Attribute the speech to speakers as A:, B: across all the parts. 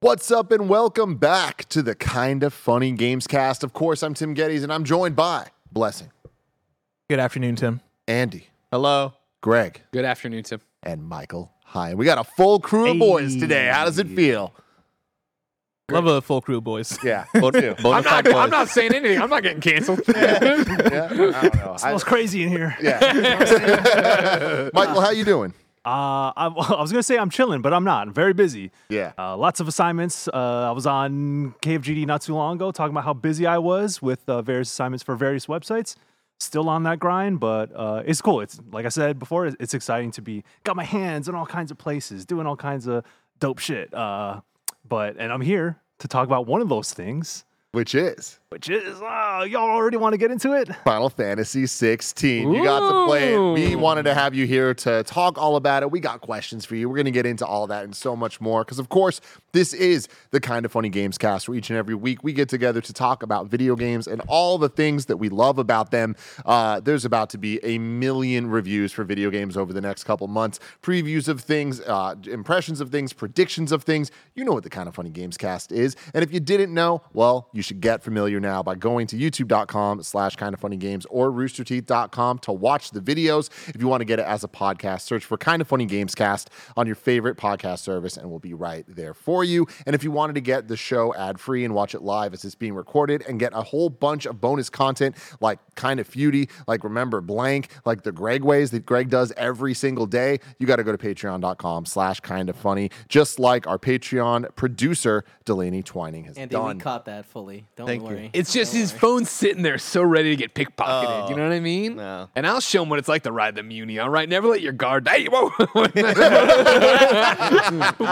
A: What's up, and welcome back to the Kind of Funny Games cast. Of course, I'm Tim Gettys, and I'm joined by Blessing,
B: Good afternoon, Tim.
A: Andy,
B: Hello.
A: Greg,
C: Good afternoon, Tim.
A: and Michael. Hi, we got a full crew of boys today. How does it feel?
B: Love a full crew, boys.
A: Yeah, me too.
C: I'm not, I'm not saying anything. I'm not getting canceled.
A: Yeah, I don't know. I-
D: smells crazy in here.
A: yeah. Michael, how you doing?
D: Uh, I, I was gonna say I'm chilling, but I'm not. I'm very busy.
A: Yeah.
D: Uh, lots of assignments. Uh, I was on KFGD not too long ago talking about how busy I was with uh, various assignments for various websites. Still on that grind, but uh, it's cool. It's like I said before, it's, it's exciting to be got my hands in all kinds of places, doing all kinds of dope shit. Uh, but and I'm here to talk about one of those things,
A: Which is
D: which is uh, y'all already want to get into it.
A: Final Fantasy 16. You got to play it. We wanted to have you here to talk all about it. We got questions for you. We're going to get into all that and so much more because, of course, this is the kind of funny games cast where each and every week we get together to talk about video games and all the things that we love about them. Uh, there's about to be a million reviews for video games over the next couple months, previews of things, uh, impressions of things, predictions of things. You know what the kind of funny games cast is. And if you didn't know, well, you should get familiar now by going to youtube.com slash kind of funny games or roosterteeth.com to watch the videos. If you want to get it as a podcast, search for kind of funny games cast on your favorite podcast service and we'll be right there for you. And if you wanted to get the show ad free and watch it live as it's being recorded and get a whole bunch of bonus content like kind of feudy, like remember blank, like the Greg ways that Greg does every single day, you got to go to patreon.com slash kind of funny, just like our Patreon producer, Delaney Twining has
E: Andy,
A: done.
E: we caught that fully. Don't
B: Thank you.
E: Worry.
C: It's just
E: Don't
C: his
E: worry.
C: phone sitting there so ready to get pickpocketed. you know what I mean?
B: no.
C: And I'll show him what it's like to ride the Muni. All right, never let your guard. Hey, whoa!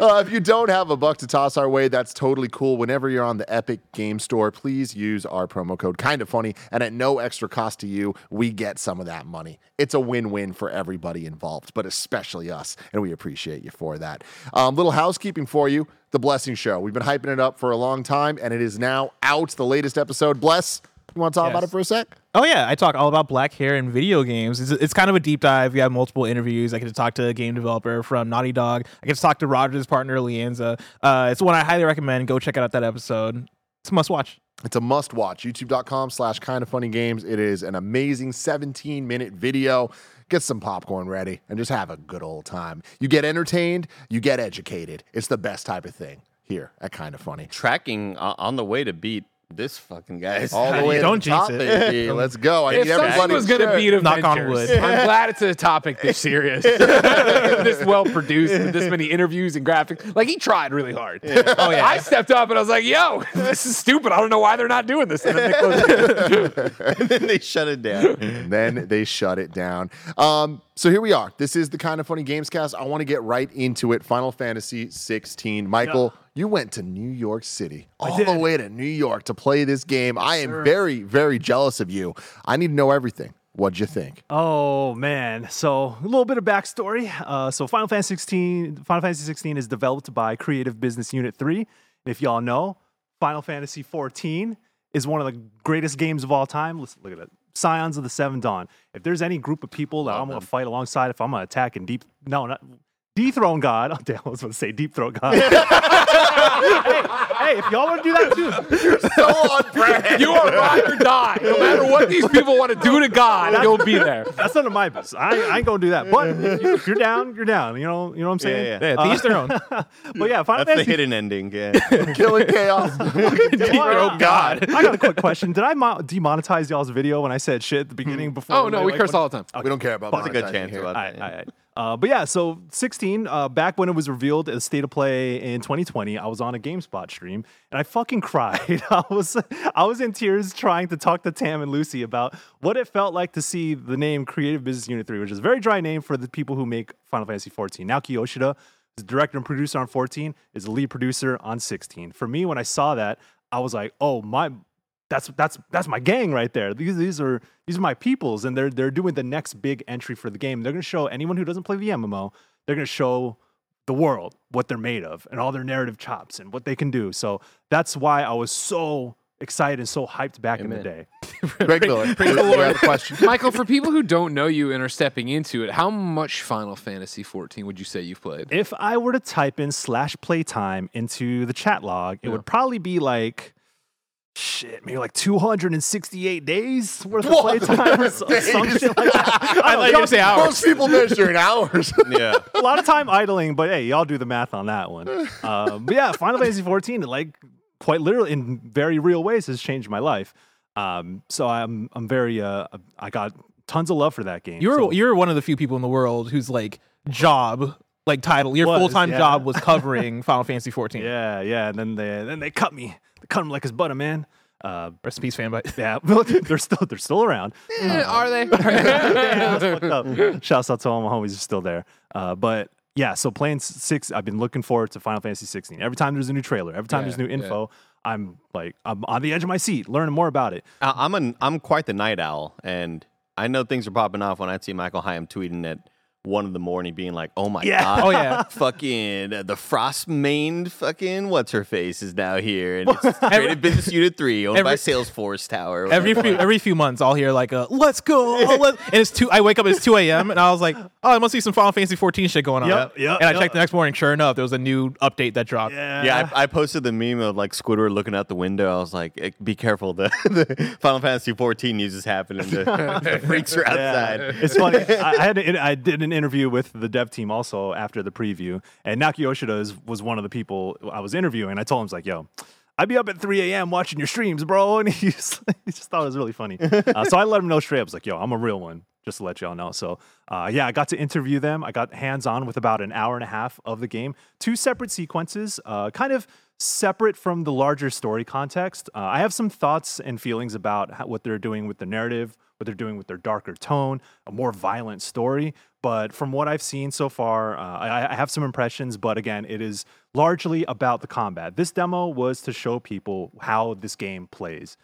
A: Uh, if you don't have a buck to toss our way, that's totally cool. Whenever you're on the Epic Game Store, please use our promo code kind of funny. And at no extra cost to you, we get some of that money. It's a win win for everybody involved, but especially us. And we appreciate you for that. Um, little housekeeping for you The Blessing Show. We've been hyping it up for a long time, and it is now out. The latest episode. Bless, you want to talk about it for a sec?
B: Oh yeah, I talk all about black hair and video games. It's, it's kind of a deep dive. We have multiple interviews. I get to talk to a game developer from Naughty Dog. I get to talk to Roger's partner Leanza. Uh, it's one I highly recommend. Go check out that episode. It's a must watch.
A: It's a must watch. YouTube.com slash kind of funny games. It is an amazing 17 minute video. Get some popcorn ready and just have a good old time. You get entertained, you get educated. It's the best type of thing here at Kind of Funny.
F: tracking o- on the way to beat this fucking guy.
A: All the way to
B: Don't
A: the top,
B: jinx it.
A: baby. Let's go. I
C: if
A: need
C: something
A: everybody.
C: was going to beat
B: Knock on wood.
C: I'm glad it's a topic this serious, this well produced, with this many interviews and graphics. Like he tried really hard.
B: Oh yeah.
C: I stepped up and I was like, "Yo, this is stupid. I don't know why they're not doing this." And then they
F: and then they shut it down.
A: and then they shut it down. Um, so here we are. This is the kind of funny games cast. I want to get right into it. Final Fantasy 16. Michael, you went to New York City, all the way to New York to play this game. I am very, very jealous of you. I need to know everything. What'd you think?
D: Oh man! So a little bit of backstory. Uh, so Final Fantasy 16, Final Fantasy 16 is developed by Creative Business Unit 3. And if y'all know, Final Fantasy 14 is one of the greatest games of all time. Let's look at it. Scions of the Seven Dawn. If there's any group of people that I'm going to fight alongside, if I'm going to attack and deep, no, not dethrone God. Oh, damn, I was going to say deep throat God. hey, hey, if y'all want to do that too,
A: So on brand.
C: You are ride or die. No matter what these people want to do to God, you'll be there.
D: that's none of my business. I, I ain't going to do that. But if, you, if you're down, you're down. You know, you know what I'm saying?
F: yeah.
B: Yeah, to each their own.
D: But yeah, Final
F: That's the
D: Fantasy
F: hidden ending. Yeah.
A: Killing chaos.
D: oh God! I got a quick question. Did I mo- demonetize y'all's video when I said shit at the beginning hmm. before?
C: Oh no, we
D: like,
C: curse
D: when-
C: all the time.
A: we don't care about that.
F: That's a good
A: monetizing
F: chance
A: here.
F: about
D: All
F: that.
D: right, all right. Uh, but yeah, so 16, uh, back when it was revealed as state of play in 2020, I was on a GameSpot stream and I fucking cried. I was I was in tears trying to talk to Tam and Lucy about what it felt like to see the name Creative Business Unit 3, which is a very dry name for the people who make Final Fantasy 14. Now Yoshida is the director and producer on 14, is the lead producer on 16. For me, when I saw that, I was like, oh my that's that's that's my gang right there. These these are these are my peoples, and they're they're doing the next big entry for the game. They're gonna show anyone who doesn't play the MMO, they're gonna show the world what they're made of and all their narrative chops and what they can do. So that's why I was so excited and so hyped back in the day.
A: Greg Miller, you have a question.
C: Michael, for people who don't know you and are stepping into it, how much Final Fantasy 14 would you say you've played?
D: If I were to type in slash playtime into the chat log, it would probably be like shit, maybe like 268 days worth of playtime or so- some shit like that. I
B: I
D: don't
B: thought you
D: know,
B: were gonna say hours.
A: Most people measure in hours.
F: Yeah.
D: a lot of time idling, but hey, y'all do the math on that one. Um, but yeah, Final Fantasy 14, like quite literally in very real ways, has changed my life. Um, so I'm I'm very uh I got tons of love for that game.
B: You're
D: So-
B: you're one of the few people in the world whose like job, like title, your
D: Was,
B: full time
D: yeah.
B: job was covering Final Fantasy 14.
D: yeah, yeah. And then they then they cut me. They cut him like his butter, man. Uh,
B: Rest in peace, Fanbyte.
D: yeah, they're still they're still around.
C: Eh, are they?
D: yeah, that's fucked up. Shouts out to all my homies who are still there. Uh, but yeah, so playing s- six, I've been looking forward to Final Fantasy 16. Every time there's a new trailer, every time
C: Yeah,
D: there's new
C: yeah.
D: info, I'm like I'm on the edge of my seat, learning more about it.
F: I- I'm an I'm quite the night owl, and I know things are popping off when I see Michael Higham tweeting at one in the morning, being like, "Oh my
D: Yeah.
F: god,
B: Oh, yeah.
F: fucking uh, the frost maned fucking what's her face is now here, and it's Creative Business Unit Three owned by
B: every-
F: Salesforce Tower."
B: Every few every few months, I'll hear like a "Let's go," oh, let-" and it's two. I wake up it's two a.m. and I was like, "Oh, there must be some Final Fantasy 14 shit going on."
D: Yep, yep,
B: and I
D: yep.
B: checked the next morning. Sure enough, there was a new update that dropped.
F: Yeah, I, I posted the meme of like Squidward looking out the window. I was like, "Eh, "Be careful, the, the Final Fantasy 14 news is happening. The, the freaks are outside."
D: It's funny. I, I had an, I did an interview with the dev team also after the preview, and Naoki Yoshida is, was one of the people I was interviewing. I told him, I was like, yo, I'd be up at 3 a.m. watching your streams, bro. And he's, he just thought it was really funny. Uh, so I let him know straight up. I was like, yo, I'm a real one, just to let y'all know. So uh, yeah, I got to interview them. I got hands on with about an hour and a half of the game. Two separate sequences, uh, kind of separate from the larger story context. Uh, I have some thoughts and feelings about how, what they're doing with the narrative, what they're doing with their darker tone, a more violent story. But from what I've seen so far, uh, I, I have some impressions. But again, it is largely about the combat. This demo was to show people how this game plays.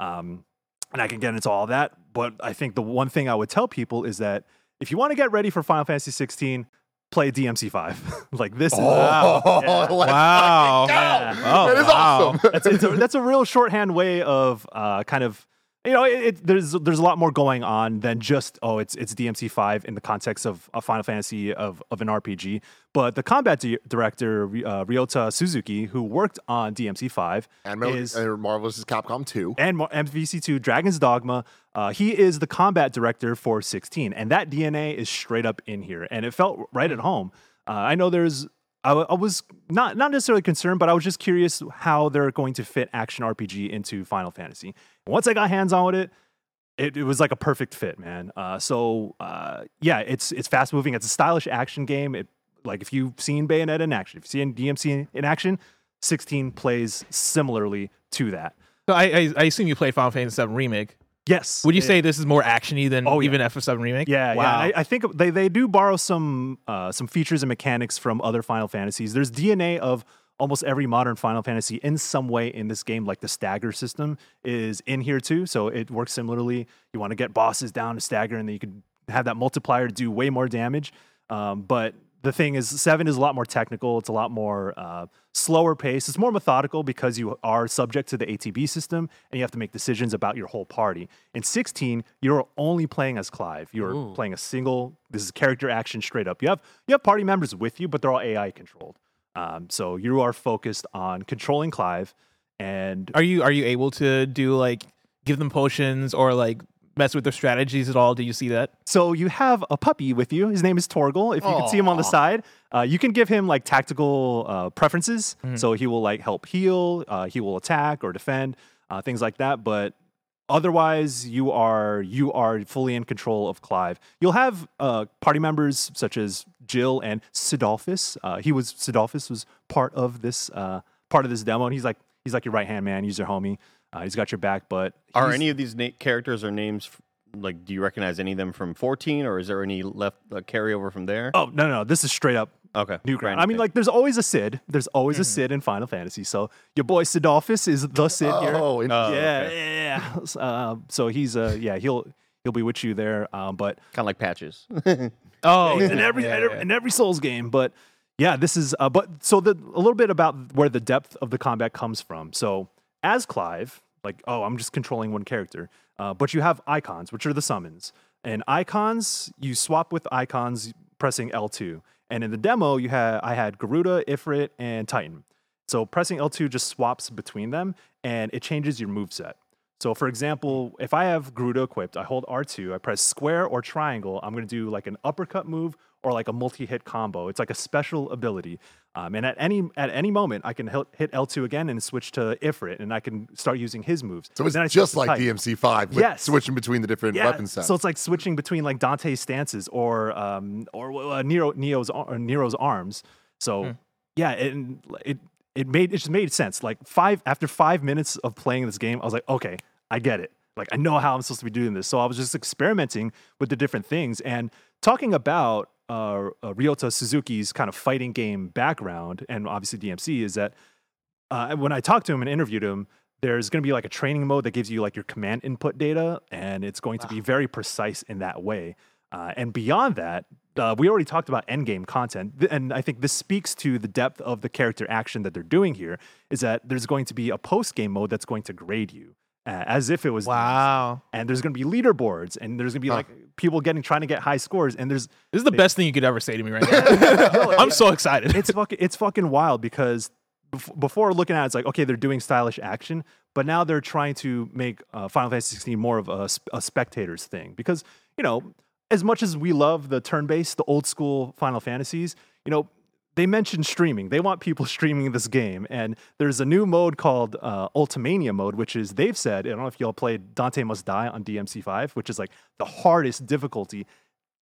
D: Um, and I can get into all that. But I think the one thing I would tell people is that if you want to get ready for Final Fantasy 16, play DMC5. like this is
A: Oh,
D: Yeah.
A: let's
B: Wow.
A: fucking go.
B: Oh,
A: that is
B: wow.
A: awesome.
D: that's, it's a, that's a real shorthand way of uh, kind of you know it, it, there's there's a lot more going on than just oh it's it's DMC5 in the context of a Final Fantasy of of an RPG. But the combat di- director uh, Ryota Suzuki, who worked on DMC5,
A: And Metal-
D: is
A: uh, Marvel's Capcom 2.
D: and Mo- MVC2 Dragon's Dogma. Uh, he is the combat director for 16, and that DNA is straight up in here, and it felt right at home. Uh, I know there's, I, w- I was not not necessarily concerned, but I was just curious how they're going to fit action RPG into Final Fantasy. Once I got hands on with it, it, it was like a perfect fit, man. Uh, so uh, yeah, it's it's fast moving. It's a stylish action game. It like if you've seen Bayonetta in action, if you've seen DMC in action, 16 plays similarly to that.
B: So I, I I assume you play Final Fantasy 7 remake.
D: Yes.
B: Would you
D: it-
B: say this is more actiony than
D: Oh, yeah.
B: even FF7 remake?
D: Yeah,
B: Wow.
D: yeah. I, I think they, they do borrow some uh, some features and mechanics from other Final Fantasies. There's DNA of almost every modern Final Fantasy in some way in this game. Like the stagger system is in here too, so it works similarly. You want to get bosses down to stagger, and then you could have that multiplier to do way more damage. Um, but the thing is, seven is a lot more technical. It's a lot more uh, slower pace. It's more methodical because you are subject to the ATB system and you have to make decisions about your whole party. In 16, you're only playing as Clive. You're playing a single. This is character action straight up. You have you have party members with you, but they're all AI controlled. Um, so you are focused on controlling Clive, and
B: Are you are you able to do like give them potions or like mess with their strategies at all? Do you see that?
D: So you have a puppy with you. His name is Torgal. If you can see him on the side, uh, you can give him like tactical uh, preferences. So he will like help heal, uh, he will attack or defend, uh, things like that. But otherwise, you are you are fully in control of Clive. You'll have uh, party members such as Jill and Cidolfus. Uh, he was Cidolfus was part of this uh, part of this demo, and he's like he's like your right hand man. He's your homie. Uh, he's got your back. But
F: Are any of these na- characters or names like? Do you recognize any of them from 14, or is there any left uh, carryover from there?
D: Oh no, no, no! This is straight up
F: okay,
D: new ground.
F: brand
D: I mean, like, there's always a Cid. There's always a Cid in Final Fantasy. So your boy Cidolfus is the Cid here.
A: Oh, interesting.
F: Oh,
D: yeah,
F: okay.
D: yeah. yeah. Uh, so he's uh, yeah, he'll he'll be with you there. Um, but
F: kind of like patches.
B: Oh,
D: in every
B: yeah,
D: in
B: yeah.
D: every- in every Souls game. But yeah, this is uh, but so the a little bit about where the depth of the combat comes from. So as Clive, like oh, I'm just controlling one character, uh, but you have icons, which are the summons, and icons you swap with icons pressing L2. And in the demo, you had I had Garuda, Ifrit, and Titan. So pressing L2 just swaps between them, and it changes your moveset. So, for example, if I have Garuda equipped, I hold R2, I press square or triangle, I'm to do like an uppercut move or like a multi-hit combo. It's like a special ability, um, and at any at any moment, I can hit, hit L2 again and switch to Ifrit, and I can start using his moves.
A: So it's just like
D: Titan.
A: DMC5 with
D: Yes.
A: switching between the different weapon sets.
D: So it's like switching between like Dante's stances or um or uh, Nero Neo's or Nero's arms. So yeah, it it it made it just made sense. Like five after five minutes of playing this game, I was like, okay, I get it. Like I know how I'm supposed to be doing this. So I was just experimenting with the different things and talking about uh, uh Ryota Suzuki's kind of fighting game background and obviously DMC is that uh, when I talked to him and interviewed him, there's going to be like a training mode that gives you like your command input data, and it's going to be very precise in that way. Uh, and beyond that, uh, we already talked about endgame content, and I think this speaks to the depth of the character action that they're doing here. Is that there's going to be a post game mode that's going to grade you uh, as if it was DMC.
B: Wow.
D: and there's going to be leaderboards, and there's going to be like people getting trying to get high scores, and there's
B: This is the best thing you could ever say to me right now. I'm so excited.
D: it's fucking it's fucking wild because bef- before looking at it, it's like okay they're doing stylish action but now they're trying to make uh, final fantasy 16 more of a, a spectators thing because you know as much as we love the turn-based the old school final fantasies you know they mentioned streaming they want people streaming this game and there's a new mode called uh, ultimania mode which is they've said i don't know if y'all played dante must die on dmc5 which is like the hardest difficulty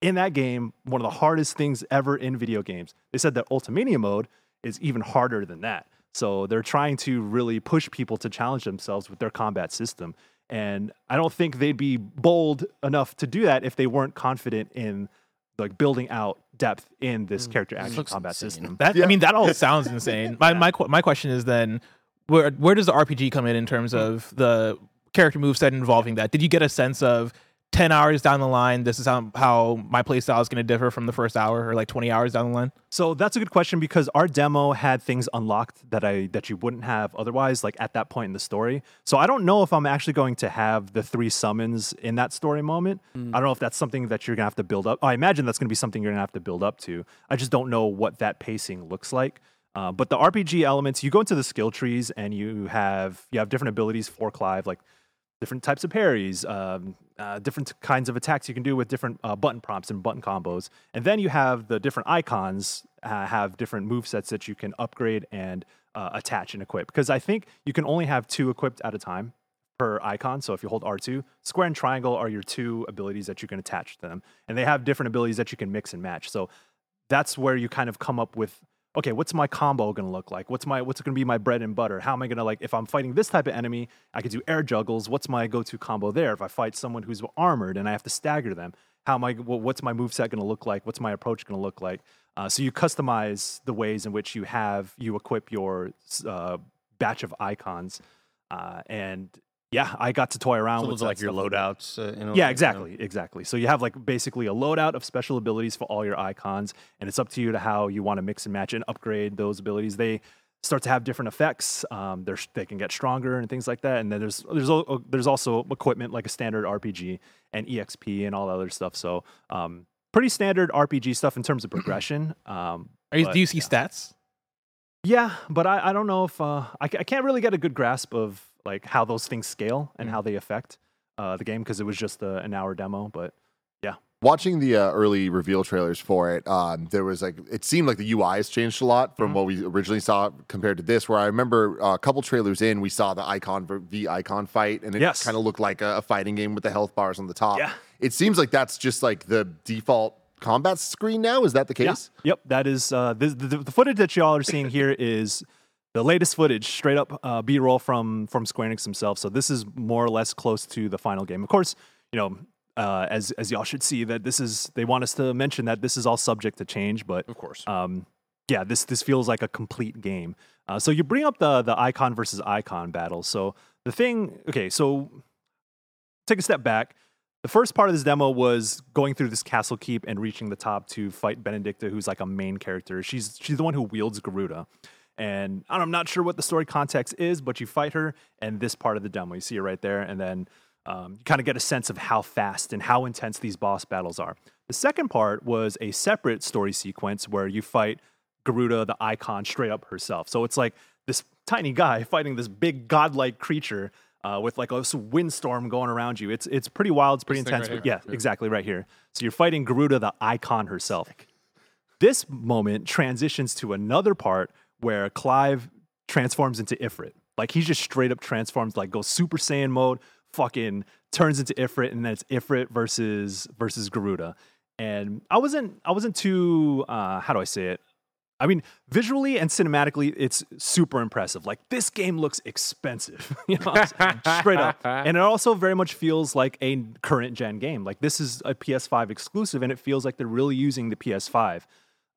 D: in that game, one of the hardest things ever in video games. They said that Ultimania mode is even harder than that. So they're trying to really push people to challenge themselves with their combat system. And I don't think they'd be bold enough to do that if they weren't confident in like building out depth in this mm. character action
F: looks
D: combat
F: insane.
D: system.
B: That I mean, that all sounds insane. My my my question is then, where where does the RPG come in in terms mm. of the character moveset involving that? Did you get a sense of ten hours down the line, this is how how my playstyle is going to differ from the first hour, or like twenty hours down the line?
D: So that's a good question because our demo had things unlocked that I that you wouldn't have otherwise, like at that point in the story. So I don't know if I'm actually going to have the three summons in that story moment. I don't know if that's something that you're gonna have to build up. I imagine that's gonna be something you're gonna have to build up to. I just don't know what that pacing looks like. Uh, but the RPG elements, you go into the skill trees and you have you have different abilities for Clive, like different types of parries, um, uh, different kinds of attacks you can do with different uh, button prompts and button combos. And then you have the different icons uh, have different move sets that you can upgrade and uh, attach and equip. Because I think you can only have two equipped at a time per icon. So if you hold R2, square and triangle are your two abilities that you can attach to them. And they have different abilities that you can mix and match. So that's where you kind of come up with okay what's my combo to look like? What's my what's to be my bread and butter? How am i to like if i'm fighting this type of enemy i could do air juggles. What's my go-to combo there? If i fight someone who's armored and i have to stagger them how am i what's my move set to look like? What's my approach to look like? Uh, so you customize the ways in which you have you equip your uh, batch of icons uh, and yeah i got to toy around
F: So
D: with
F: those like your
D: stuff a little bit.
F: loadouts. Uh, in a-
D: Yeah,
F: in a-
D: exactly, exactly. So you have like basically a loadout of special abilities for all your icons, and it's up to you to how you want to mix and match and upgrade those abilities. They start to have different effects. Um, they're, they can get stronger and things like that. And then there's there's there's also equipment like a standard RPG and EXP and all that other stuff. So um, pretty standard RPG stuff in terms of progression. Um,
B: Are you,
D: but
B: do you see
D: yeah.
B: stats?
D: Yeah, but I, I don't know if uh, I, I can't really get a good grasp of like how those things scale
B: Mm.
D: and how they affect uh, the game because it was just a, an hour demo. But yeah.
A: Watching the uh, early reveal trailers for it, um, there was like it seemed like the UI has changed a lot from what we originally saw compared to this. Where I remember uh, a couple trailers in, we saw the icon v- v icon fight, and it
D: Yes.
A: kind of looked like a, a fighting game with the health bars on the top.
D: Yeah.
A: It seems like that's just like the default combat screen now. Is that the case?
D: Yeah. Yep, that is uh, the, the the footage that y'all are seeing here is the latest footage, straight up uh, B-roll from from Square Enix himself. So this is more or less close to the final game. Of course, you know, uh, as as y'all should see that this is they want us to mention that this is all subject to change, but
C: Of course.
D: um, yeah, this this feels like a complete game. Uh, so you bring up the the icon versus icon battle. So the thing, okay, so take a step back. The first part of this demo was going through this castle keep and reaching the top to fight Benedikta, who's like a main character. She's she's the one who wields Garuda. And I don't- I'm not sure what the story context is, but you fight her, and this part of the demo, you see her right there, and then um, you kind of get a sense of how fast and how intense these boss battles are. The second part was a separate story sequence where you fight Garuda, the icon, straight up herself. So it's like this tiny guy fighting this big godlike creature uh, with like a windstorm going around you. It's it's pretty wild. It's pretty
C: This
D: intense.
C: right
D: but yeah, exactly right here. So you're fighting Garuda, the icon herself. This moment transitions to another part where Clive transforms into Ifrit. Like he just straight up transforms, like goes Super Saiyan mode, fucking turns into Ifrit, and then it's Ifrit versus versus Garuda. And I wasn't I wasn't too uh, how do I say it? I mean, visually and cinematically, it's super impressive. Like this game looks expensive, you know, straight up. And it also very much feels like a current gen game. Like this is a PS5 exclusive, and it feels like they're really using the PS5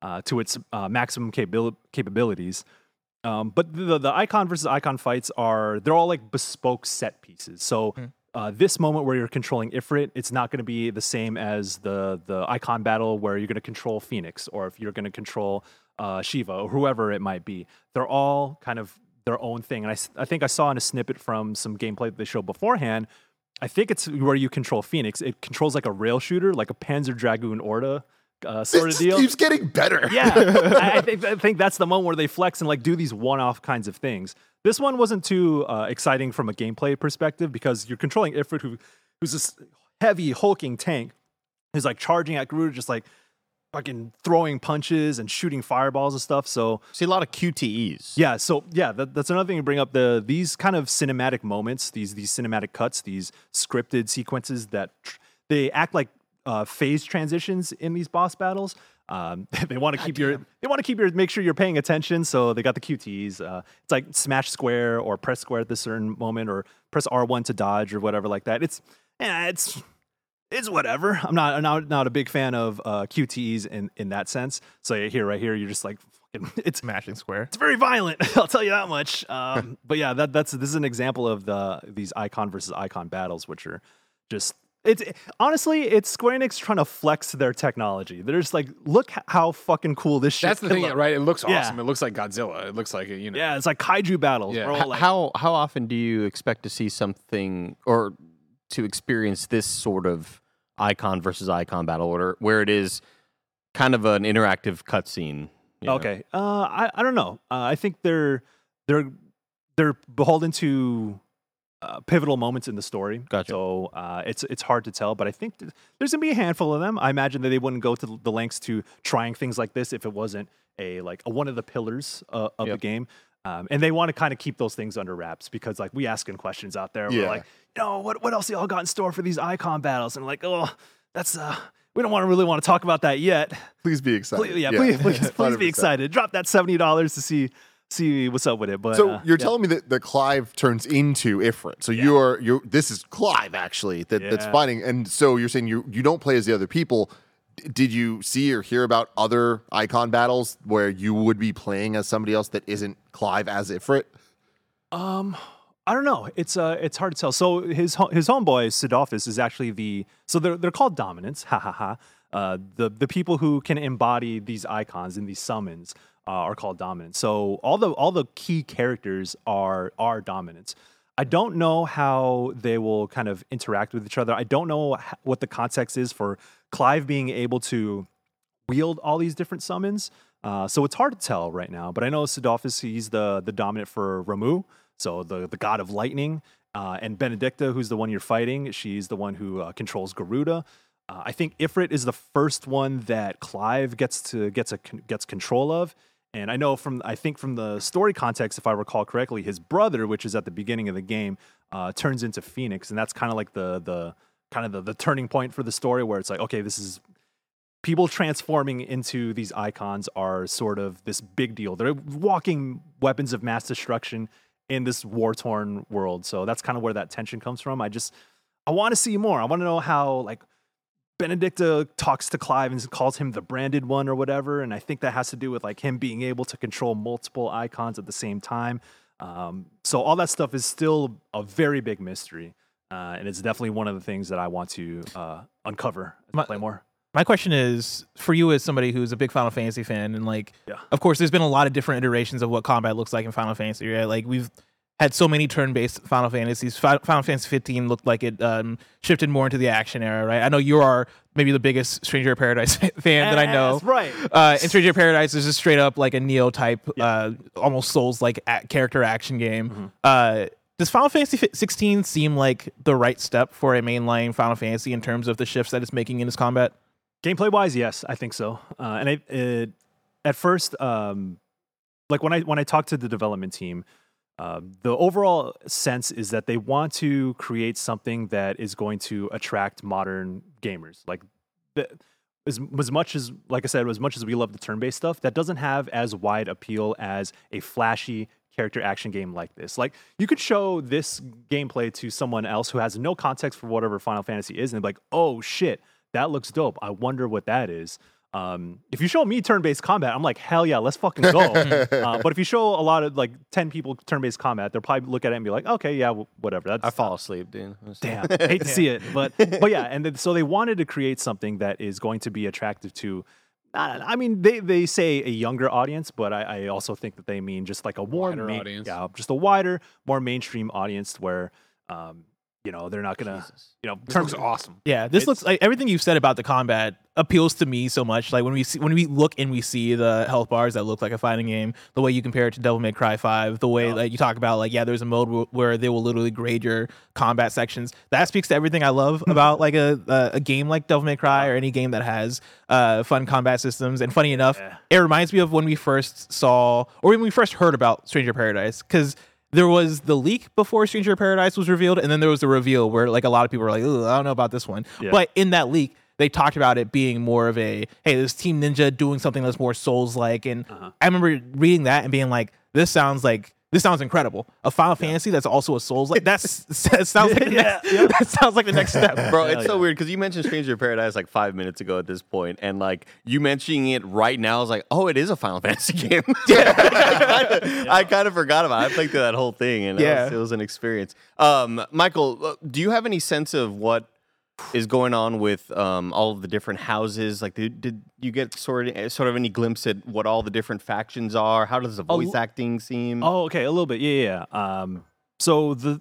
D: uh, to its uh, maximum capabil- capabilities. Um, but the, the icon versus icon fights are they're all like bespoke set pieces. So uh, this moment where you're controlling Ifrit, it's not going to be the same as the the icon battle where you're going to control Phoenix or if you're going to control uh, Shiva or whoever it might be. They're all kind of their own thing. And I think I saw in a snippet from some gameplay that they showed beforehand. I think it's where you control Phoenix. It controls like a rail shooter, like a Panzer Dragoon Orta uh, sort
A: This
D: of
A: just
D: deal.
A: keeps getting better.
D: Yeah, I, I, think, I think that's the moment where they flex and like do these one-off kinds of things. This one wasn't too uh, exciting from a gameplay perspective because you're controlling Ifrit, who who's this heavy hulking tank, who's like charging at Garuda, just like fucking throwing punches and shooting fireballs and stuff. So
F: See a lot of QTEs.
D: yeah, so yeah, that, that's another thing to bring up. The these kind of cinematic moments, these these cinematic cuts, these scripted sequences that tr- they act like uh, phase transitions in these boss battles. Um, they want to keep your they want to keep your make sure you're paying attention. So they got the QTs. Uh, it's like smash square or press square at this certain moment, or press R1 to dodge or whatever like that. It's yeah, it's it's whatever. I'm not I'm not, not a big fan of uh, QTEs in in that sense. So yeah, here right here, you're just like it's
B: Smashing Square.
D: it's very violent. I'll tell you that much. Um, but yeah, that, that's this is an example of the these icon versus icon battles, which are just it's honestly it's Square Enix trying to flex their technology. They're just like, look how fucking cool this shit. Is.
C: That's the thing,
D: look.
C: right? It looks
D: Yeah.
C: awesome. It looks like Godzilla. It looks like a, you know.
D: Yeah, it's like kaiju battles.
C: Yeah.
D: bro. Like,
F: how how often do you expect to see something or to experience this sort of icon versus icon battle order where it is kind of an interactive cutscene?
D: Okay. Uh, I I don't know. Uh, I think they're they're they're beholden to uh, pivotal moments in the story.
F: Gotcha.
D: So uh, it's it's hard to tell, but I think th- there's gonna be a handful of them. I imagine that they wouldn't go to the lengths to trying things like this if it wasn't a like a, one of the pillars uh, of the game. Um, and they want to kind of keep those things under wraps because like we asking questions out there. We're like, you know, what what else y'all got in store for these icon battles? And like, oh, that's uh. We don't want to really want to talk about that yet.
A: Please be excited.
D: Please, yeah, please, please, please be excited. Drop that seventy dollars to see see what's up with it. But
A: So
D: uh,
A: you're
D: yeah.
A: telling me that, that Clive turns into Ifrit. So you're you're this is Clive actually that, that's fighting. And so you're saying you you don't play as the other people. D- Did you see or hear about other icon battles where you would be playing as somebody else that isn't Clive as Ifrit?
D: Um, I don't know. It's uh, it's hard to tell. So his his homeboy Cidolfus is actually the so they're they're called dominants. Ha ha ha. Uh, the the people who can embody these icons and these summons uh, are called dominants. So all the all the key characters are are dominants. I don't know how they will kind of interact with each other. I don't know what the context is for Clive being able to wield all these different summons. Uh, so it's hard to tell right now. But I know Cidolfus, he's the the dominant for Ramuh, so the the god of lightning, uh, and Benedikta, who's the one you're fighting. She's the one who uh, controls Garuda. Uh, I think Ifrit is the first one that Clive gets to gets a gets control of. And I know from I think from the story context, if I recall correctly, his brother, which is at the beginning of the game, uh, turns into Phoenix, and that's kind of like the the kind of the, the turning point for the story, where it's like, okay, this is people transforming into these icons are sort of this big deal. They're walking weapons of mass destruction in this war torn world. So that's kind of where that tension comes from. I just I want to see more. I want to know how like Benedikta talks to Clive and calls him the branded one or whatever. And I think that has to do with like him being able to control multiple icons at the same time. Um, so all that stuff is still a very big mystery. Uh, and it's definitely one of the things that I want to uh, uncover as
B: My-
D: play more.
B: My question is for you as somebody who's a big Final Fantasy fan, and like,
D: Yeah.
B: of course, there's been a lot of different iterations of what combat looks like in Final Fantasy. Right? Like we've had so many turn-based Final Fantasies. Final Fantasy 15 looked like it um, shifted more into the action era, right? I know you are maybe the biggest Stranger of Paradise fan that I know.
D: That's right.
B: Uh, in Stranger of Paradise is just straight up like a Nioh type, uh, almost Souls like a- character action game.
D: Mm-hmm.
B: Uh, does Final Fantasy 16 seem like the right step for a mainline Final Fantasy in terms of the shifts that it's making in its combat?
D: Gameplay wise, yes, I think so. Uh, and I, it, at first, um, like when I when I talked to the development team, uh, the overall sense is that they want to create something that is going to attract modern gamers. Like as as much as like I said, as much as we love the turn based stuff, that doesn't have as wide appeal as a flashy character action game like this. Like you could show this gameplay to someone else who has no context for whatever Final Fantasy is, and they're like, "Oh shit, that looks dope. I wonder what that is." Um, if you show me turn-based combat, I'm like, hell yeah, let's fucking go. uh, but if you show a lot of like ten people turn-based combat, they'll probably look at it and be like, okay, yeah, w- whatever. That's
F: I fall asleep, dude.
D: Damn, hate to see it, but but yeah, and then, so they wanted to create something that is going to be attractive to. I I mean, they, they say a younger audience, but I, I also think that they mean just like a more
C: Wider audience.
D: yeah, just a wider, more mainstream audience where, um, you know, they're not gonna, you know,
C: This
D: turn
C: looks awesome.
B: Yeah, this
D: It's-
B: looks like everything you've said about the combat appeals to me so much. Like when we see when we look and we see the health bars that look like a fighting game, the way you compare it to Devil May Cry Five, the way
D: Yeah.
B: like you talk about like yeah, there's a mode w- where they will literally grade your combat sections. That speaks to everything I love about like a, a a game like Devil May Cry or any game that has uh fun combat systems. And funny enough,
D: Yeah.
B: it reminds me of when we first saw or when we first heard about Stranger Paradise because there was the leak before Stranger Paradise was revealed, and then there was the reveal where like a lot of people were like, "Ugh, I don't know about this one.
D: Yeah.
B: But in that leak, they talked about it being more of a hey, this Team Ninja doing something that's more Souls like. And
D: Uh-huh.
B: I remember reading that and being like, this sounds like this sounds incredible. A Final Fantasy that's also a Souls like that's that sounds like the
D: Yeah,
B: next, that sounds like the next step.
F: Bro, it's so
D: yeah.
F: weird because you mentioned Stranger of Paradise like five minutes ago at this point, and like you mentioning it right now is like, oh, it is a Final Fantasy game. I kind of forgot about. it. I played through that whole thing, and
B: Yeah.
F: it, was, it was an experience. Um, Michael, uh, do you have any sense of what is going on with um, all of the different houses? Like, did, did you get sort of sort of any glimpse at what all the different factions are? How does the voice acting seem?
D: Oh, okay, a little bit. Yeah, yeah. yeah. Um, so the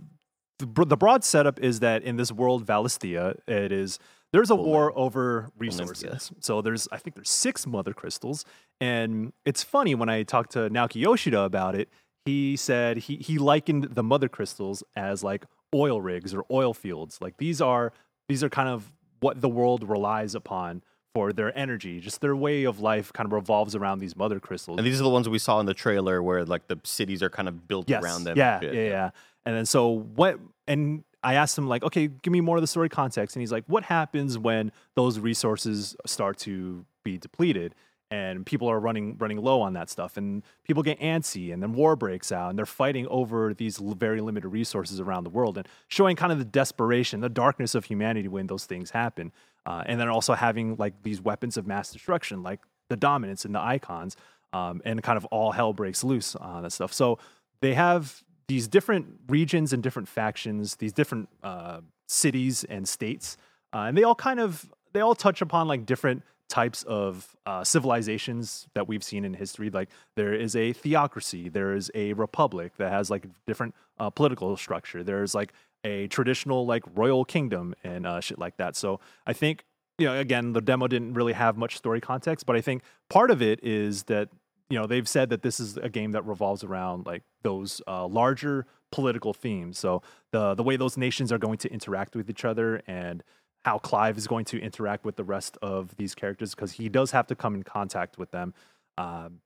D: the, the broad setup is that in this world, Valisthea, it is there's a war over resources. So there's I think there's six mother crystals, and it's funny when I talked to Naoki Yoshida about it. He said he he likened the mother crystals as like oil rigs or oil fields. Like these are these are kind of what the world relies upon for their energy. Just their way of life kind of revolves around these mother crystals.
F: And these are the ones we saw in the trailer where like the cities are kind of built
D: yes.
F: around them.
D: Yeah,
F: shit.
D: yeah, yeah. And then so what? And I asked him like, okay, give me more of the story context. And he's like, what happens when those resources start to be depleted? And people are running running low on that stuff, and people get antsy, and then war breaks out, and they're fighting over these very limited resources around the world, and showing kind of the desperation, the darkness of humanity when those things happen, uh, and then also having like these weapons of mass destruction, like the dominants and the icons, um, and kind of all hell breaks loose on that stuff. So they have these different regions and different factions, these different uh, cities and states, uh, and they all kind of they all touch upon like different types of uh, civilizations that we've seen in history. Like there is a theocracy, there is a republic that has like different uh, political structure. There's like a traditional like royal kingdom and uh, shit like that. So I think you know again the demo didn't really have much story context, but I think part of it is that you know they've said that this is a game that revolves around like those uh, larger political themes so the the way those nations are going to interact with each other and how Clive is going to interact with the rest of these characters because he does have to come in contact with them. Um,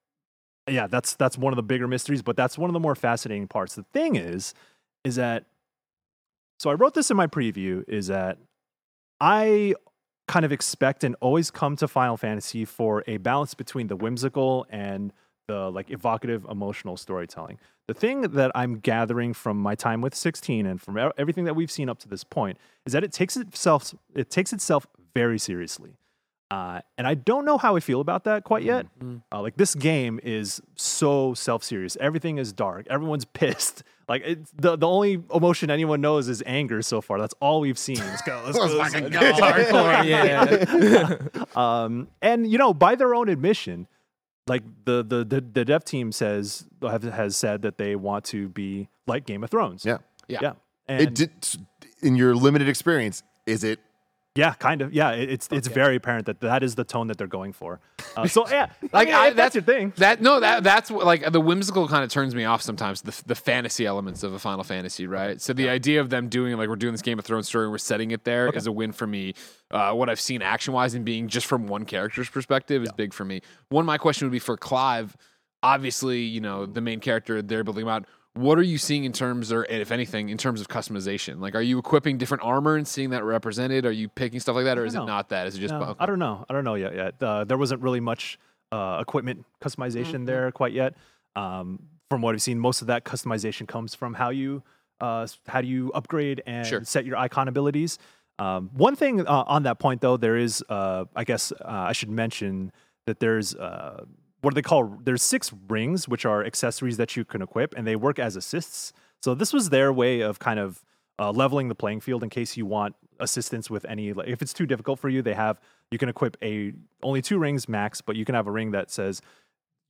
D: yeah, that's that's one of the bigger mysteries, but that's one of the more fascinating parts. The thing is, is that so I wrote this in my preview is that I kind of expect and always come to Final Fantasy for a balance between the whimsical and the like evocative emotional storytelling. The thing that I'm gathering from my time with 16 and from everything that we've seen up to this point is that it takes itself it takes itself very seriously. Uh, and I don't know how I feel about that quite yet. Uh, like this game is so self-serious. Everything is dark. Everyone's pissed. Like it's, the the only emotion anyone knows is anger so far. That's all we've seen. Let's go. Let's go. Let's go.
B: Hardcore, yeah.
D: Um, and you know, by their own admission, like the the the, the dev team says have, has said that they want to be like Game of Thrones.
A: Yeah.
C: Yeah.
D: yeah. And
A: It did in your limited experience. Is it?
D: Yeah, kind of. Yeah, it- it's it's very apparent that that is the tone that they're going for. Uh, so yeah,
C: Like, I-
D: I, that's your thing.
C: That no, that that's what, like the whimsical kind of turns me off sometimes. The the fantasy elements of a Final Fantasy, right? So the idea of them doing like we're doing this Game of Thrones story, and we're setting it there is a win for me. Uh, what I've seen action wise and being just from one character's perspective is big for me. One, my question would be for Clive. Obviously, you know the main character they're building him out. What are you seeing in terms, or if anything, in terms of customization? Like, are you equipping different armor and seeing that represented? Are you picking stuff like that, or is it not that? Is it just
D: No,
C: okay.
D: I don't know. I don't know yet. Yet uh, there wasn't really much uh, equipment customization there quite yet. Um, from what I've seen, most of that customization comes from how you uh, how do you upgrade and
C: Sure.
D: set your icon abilities. Um, one thing uh, on that point, though, there is, uh, I guess, uh, I should mention that there's uh, what do they call? There's six rings, which are accessories that you can equip, and they work as assists. So this was their way of kind of uh, leveling the playing field in case you want assistance with any. Like, if it's too difficult for you, they have you can equip a only two rings max, but you can have a ring that says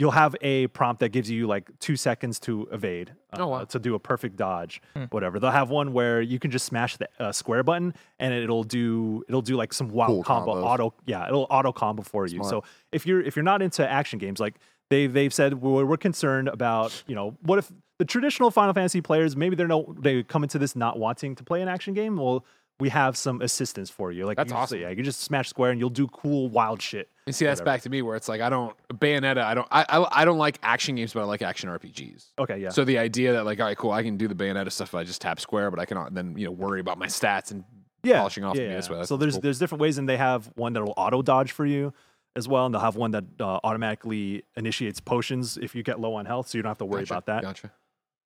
D: you'll have a prompt that gives you like two seconds to evade, uh,
C: Oh, wow.
D: to do a perfect dodge, whatever. They'll have one where you can just smash the uh, square button and it'll do it'll do like some wild
A: Cool
D: combo
A: combos.
D: auto yeah it'll auto combo for you. So if you're if you're not into action games like they they've said we're, we're concerned about you know what if the traditional Final Fantasy players maybe they're no they come into this not wanting to play an action game well. We have some assistance for you. Like
C: That's
D: you just-
C: awesome.
D: Yeah, you can just smash square and you'll do cool, wild shit.
C: And see, that's back to me where it's like I don't Bayonetta. I don't. I, I I don't like action games, but I like action RPGs.
D: Okay, yeah.
C: So the idea that like, all right, cool, I can do the Bayonetta stuff if I just tap square, but I can then you know worry about my stats and
D: yeah,
C: polishing off
D: yeah, yeah.
C: this way. That's-
D: So there's
C: cool.
D: there's different ways, and they have one that'll auto dodge for you as well, and they'll have one that uh, automatically initiates potions if you get low on health, so you don't have to worry
C: Gotcha,
D: about that.
C: Gotcha.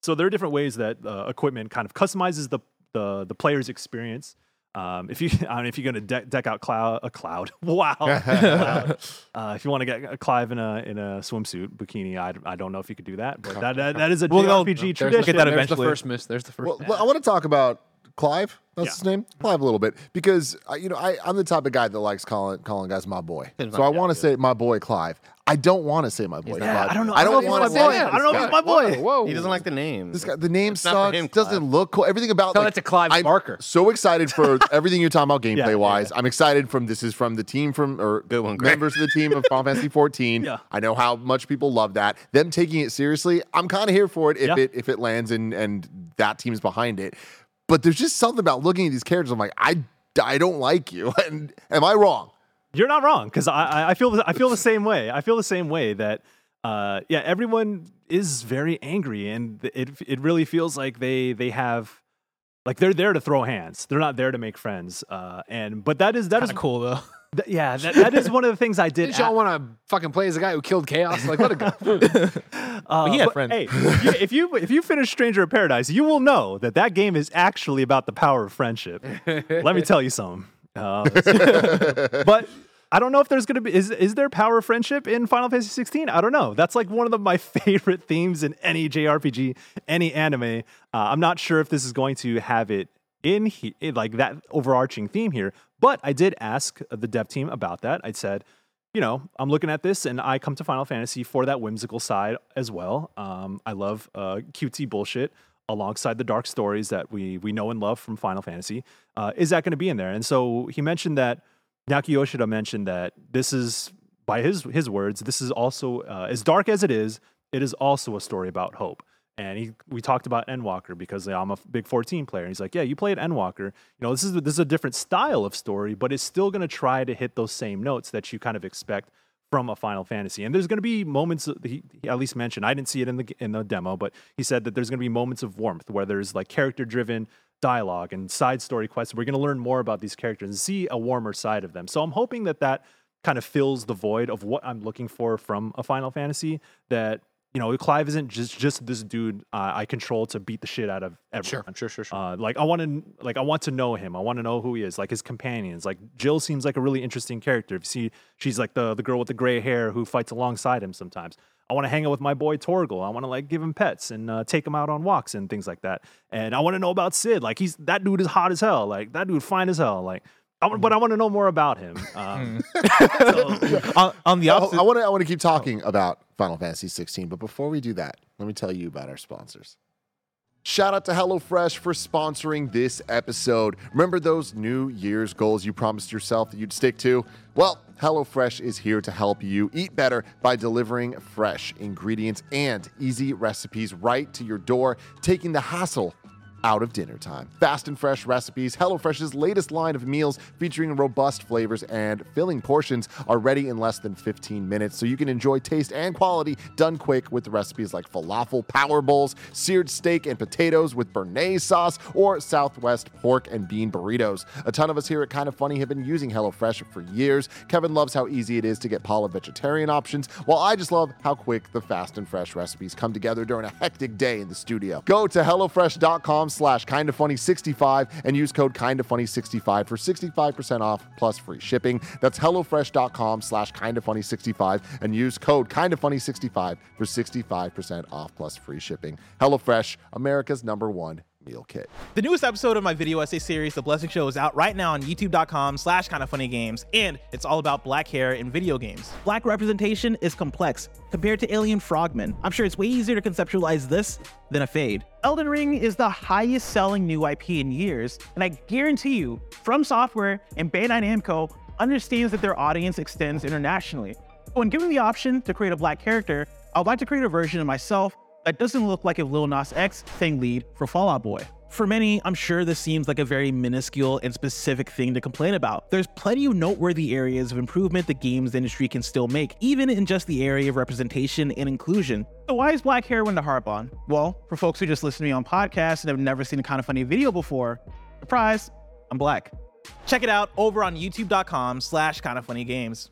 D: So there are different ways that uh, equipment kind of customizes the the the player's experience. Um, if you, I don't know if you're going to deck, deck out cloud, a cloud, wow, Cloud. Uh, if you want to get a Clive in a in a swimsuit bikini, I, I don't know if you could do that, but that that, that is a
B: Well, they'll-
D: JRPG
B: there's-
D: tradition.
B: get that
C: There's the first miss. There's the first.
A: Well, I want to talk about Clive. That's
D: Yeah.
A: his name, Clive, a little bit because uh, you know I, I'm the type of guy that likes calling calling guys my boy. So I want to
F: yeah.
A: say my boy Clive. I don't want to say my boy Clive.
D: I don't know.
A: I don't
D: if
A: want to
D: my boy.
A: say.
D: I don't know if it's my boy.
C: Whoa.
F: He doesn't like the name.
A: This guy, the name
F: It's not for
A: sucks.
F: him,
A: doesn't look cool. Everything about
C: Tell
A: like,
C: that to Clive
A: I'm
C: Barker.
A: So excited for everything you're talking about gameplay
D: yeah,
A: wise. I'm excited from this is from the team from or
F: Good one, Greg.
A: members of the team of Final Fantasy 14.
D: Yeah.
A: I know how much people love that. Them taking it seriously, I'm kind of here for it if
D: Yeah.
A: it if it lands and and that team's behind it. But there's just something about looking at these characters. I'm like, I I don't like you. And am I wrong?
D: You're not wrong because I, I- I feel the, I feel the same way. I feel the same way that uh, yeah, everyone is very angry, and it it really feels like they they have like they're there to throw hands. They're not there to make friends. Uh, and but that is that is
B: Kind of cool though.
D: th- yeah, that, that is one of the things I did.
C: Did y'all want to fucking play as a guy who killed chaos? Like, let it go.
D: uh,
B: he had friends.
D: Hey, if you, if you if you finish Stranger of Paradise, you will know that that game is actually about the power of friendship. Let me tell you something. Uh, but I don't know if there's going to be is is there power friendship in Final Fantasy 16? I don't know. That's like one of the, my favorite themes in any JRPG, any anime. Uh, I'm not sure if this is going to have it in he, like that overarching theme here, but I did ask the dev team about that. I said, you know, I'm looking at this and I come to Final Fantasy for that whimsical side as well. Um, I love uh, cutesy bullshit alongside the dark stories that we we know and love from Final Fantasy. Uh, is that going to be in there? And so he mentioned that Naoki Yoshida mentioned that this is, by his his words, this is also uh, as dark as it is. It is also a story about hope. And he, we talked about Endwalker because I'm a big 14 player. And he's like, yeah, you played Endwalker. You know, this is this is a different style of story, but it's still going to try to hit those same notes that you kind of expect from a Final Fantasy. And there's going to be moments he, he at least mentioned. I didn't see it in the in the demo, but he said that there's going to be moments of warmth where there's like character driven dialogue and side story quests. We're going to learn more about these characters and see a warmer side of them. So I'm hoping that that kind of fills the void of what I'm looking for from a Final Fantasy. That you know, Clive isn't just just this dude uh, I control to beat the shit out of everyone.
C: sure, sure, sure.
D: Uh, like I want to like I want to know him. I want to know who he is. Like his companions. Like Jill seems like a really interesting character. If you see, she's like the the girl with the gray hair who fights alongside him sometimes. I want to hang out with my boy Torgal. I want to like give him pets and uh, take him out on walks and things like that. And I want to know about Cid. Like he's that dude is hot as hell. Like that dude fine as hell. Like. I, but I want to know more about him. Um, so-
B: on, on the
A: I
B: opposite,
A: want to I want to keep talking about Final Fantasy 16, but before we do that, let me tell you about our sponsors. Shout out to HelloFresh for sponsoring this episode. Remember those New Year's goals you promised yourself that you'd stick to? Well, HelloFresh is here to help you eat better by delivering fresh ingredients and easy recipes right to your door, taking the hassle out of dinner time. Fast and fresh recipes, HelloFresh's latest line of meals featuring robust flavors and filling portions are ready in less than 15 minutes, so you can enjoy taste and quality done quick with recipes like falafel power bowls, seared steak and potatoes with béarnaise sauce, or Southwest pork and bean burritos. A ton of us here at Kind of Funny have been using HelloFresh for years. Kevin loves how easy it is to get Paula vegetarian options, while I just love how quick the fast and fresh recipes come together during a hectic day in the studio. Go to HelloFresh.com slash kind of funny 65 and use code kind of funny 65 for 65% off plus free shipping. That's HelloFresh.com slash kind of funny 65 and use code kind of funny 65 for 65% off plus free shipping. HelloFresh, America's number one meal kit.
B: The newest episode of my video essay series, The Blessing Show, is out right now on youtube.com slash kind of funny games, and it's all about black hair in video games.
E: Black representation is complex compared to alien frogmen. I'm sure it's way easier to conceptualize this than a fade. Elden Ring is the highest selling new IP in years, and I guarantee you, From Software and Bandai Namco understands that their audience extends internationally. When given the option to create a black character, I would like to create a version of myself that doesn't look like a Lil Nas X sang lead for Fall Out Boy. For many, I'm sure this seems like a very minuscule and specific thing to complain about. There's plenty of noteworthy areas of improvement the games industry can still make, even in just the area of representation and inclusion. So why is black hair one to harp on? Well, for folks who just listen to me on podcasts and have never seen a kind of funny video before, surprise, I'm black.
B: Check it out over on youtube.com slash kind of funny games.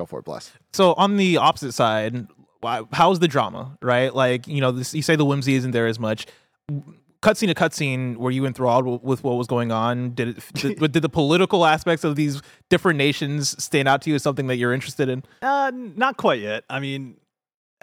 A: Go for it, Bless.
B: So on the opposite side, why- how's the drama, right? Like, you know, this, you say the whimsy isn't there as much. Cutscene to cutscene, were you enthralled w- with what was going on? Did it, did, did the political aspects of these different nations stand out to you as something that you're interested in?
D: Uh, not quite yet. I mean,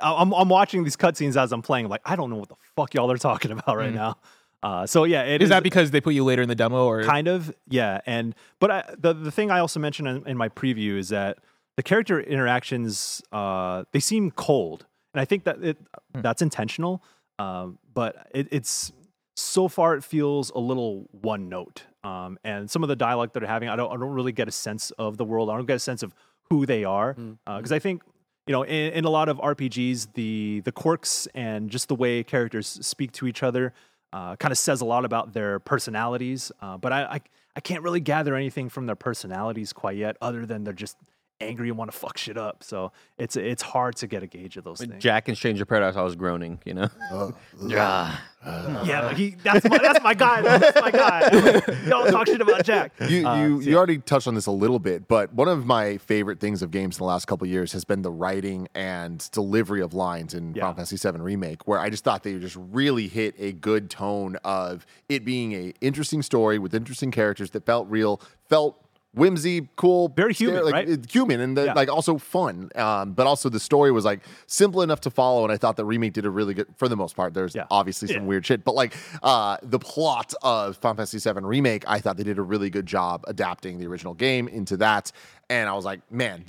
D: I- I'm I'm watching these cutscenes as I'm playing. Like, I don't know what the fuck y'all are talking about right
B: Mm.
D: now. Uh, so yeah, it
B: Is that because they put you later in the demo, or
D: kind of yeah? And but I, the the thing I also mentioned in, in my preview is that the character interactions uh, they seem cold, and I think that it
B: Hmm.
D: that's intentional. Um, but it, it's so far it feels a little one note. Um, and some of the dialogue that they're having, I don't I don't really get a sense of the world. I don't get a sense of who they are because I think you know in, in a lot of RPGs the the quirks and just the way characters speak to each other uh, kind of says a lot about their personalities. Uh, but I, I I can't really gather anything from their personalities quite yet, other than they're just angry and want to fuck shit up. So it's it's hard to get a gauge of those things.
F: Jack and Stranger Paradise, I was groaning, you know?
D: yeah, like he, that's my that's my guy. though. That's my guy. Don't talk shit about Jack.
A: You
D: Uh,
A: you,
D: so
A: you already touched on this a little bit, but one of my favorite things of games in the last couple of years has been the writing and delivery of lines in
D: Yeah.
A: Final Fantasy VII Remake, where I just thought they just really hit a good tone of it being a interesting story with interesting characters that felt real, felt whimsy, cool,
D: Very human,
A: like,
D: right?
A: Human and the,
D: Yeah.
A: like also fun, um, but also the story was like simple enough to follow, and I thought the remake did a really good for the most part. There's
D: Yeah.
A: obviously some
D: Yeah.
A: weird shit, but like uh, the plot of Final Fantasy VII Remake, I thought they did a really good job adapting the original game into that, and I was like, man,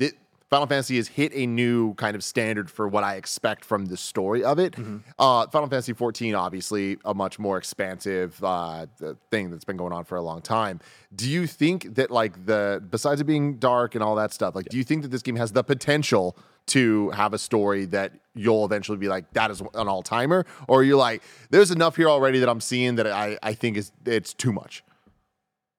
A: Final Fantasy has hit a new kind of standard for what I expect from the story of it.
D: Mm-hmm.
A: Uh, Final Fantasy 14, obviously, a much more expansive uh, thing that's been going on for a long time. Do you think that, like, the besides it being dark and all that stuff, like, do you think that this game has the potential to have a story that you'll eventually be like, that is an all timer? Or you're you like, there's enough here already that I'm seeing that I, I think is it's too much?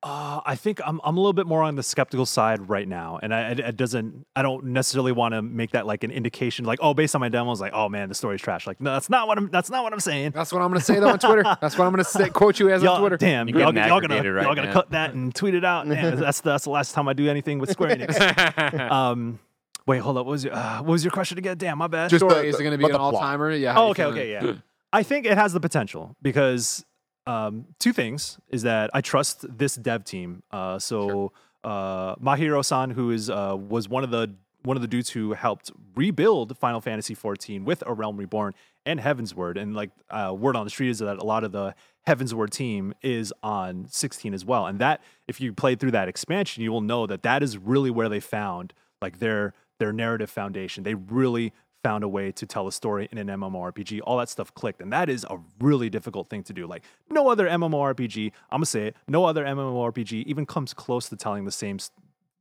D: Uh, I think I'm I'm a little bit more on the skeptical side right now, and I, it, it doesn't. I don't necessarily want to make that like an indication, like oh, based on my demos, like oh man, the story's trash. Like no, that's not what I'm. That's not what I'm saying.
C: That's what I'm going to say though on Twitter. That's what I'm going to say, quote you as
D: Y'all,
C: on Twitter.
D: damn,
F: You're
D: y'all, y'all gonna
F: right
D: y'all gonna cut that and tweet it out. Man, that's that's the last time I do anything with Square Enix. um, wait, hold up. What was your uh, what was your question again? Damn, my bad.
A: Just the-
C: Story, is it going to be an all timer? Yeah.
D: Oh, okay, okay, yeah. I think it has the potential because um, two things is that I trust this dev team. Uh, so uh, Maehiro-san, who is uh, was one of the one of the dudes who helped rebuild Final Fantasy XIV with A Realm Reborn and Heavensward, and like uh, word on the street is that a lot of the Heavensward team is on 16 as well. And that, if you played through that expansion, you will know that that is really where they found like their their narrative foundation. They really found a way to tell a story in an MMORPG. All that stuff clicked, and that is a really difficult thing to do. Like no other MMORPG, I'm gonna say it, no other MMORPG even comes close to telling the same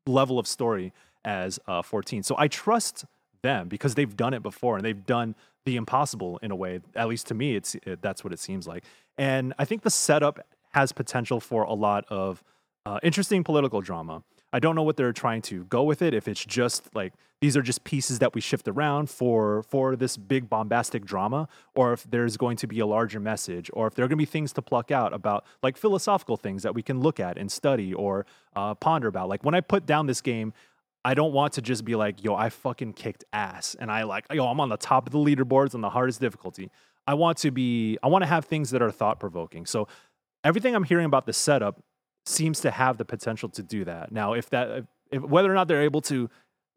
D: level of story as uh, 14. So I trust them because they've done it before and they've done the impossible in a way. At least to me, it's it, that's what it seems like. And I think the setup has potential for a lot of uh, interesting political drama. I don't know what they're trying to go with it. If it's just like these are just pieces that we shift around for for this big bombastic drama, or if there's going to be a larger message, or if there are going to be things to pluck out about like philosophical things that we can look at and study or uh, ponder about. Like when I put down this game, I don't want to just be like, yo, I fucking kicked ass, and I like, yo, I'm on the top of the leaderboards on the hardest difficulty. I want to be, I want to have things that are thought provoking. So everything I'm hearing about the setup seems to have the potential to do that. Now, if that, if, whether or not they're able to,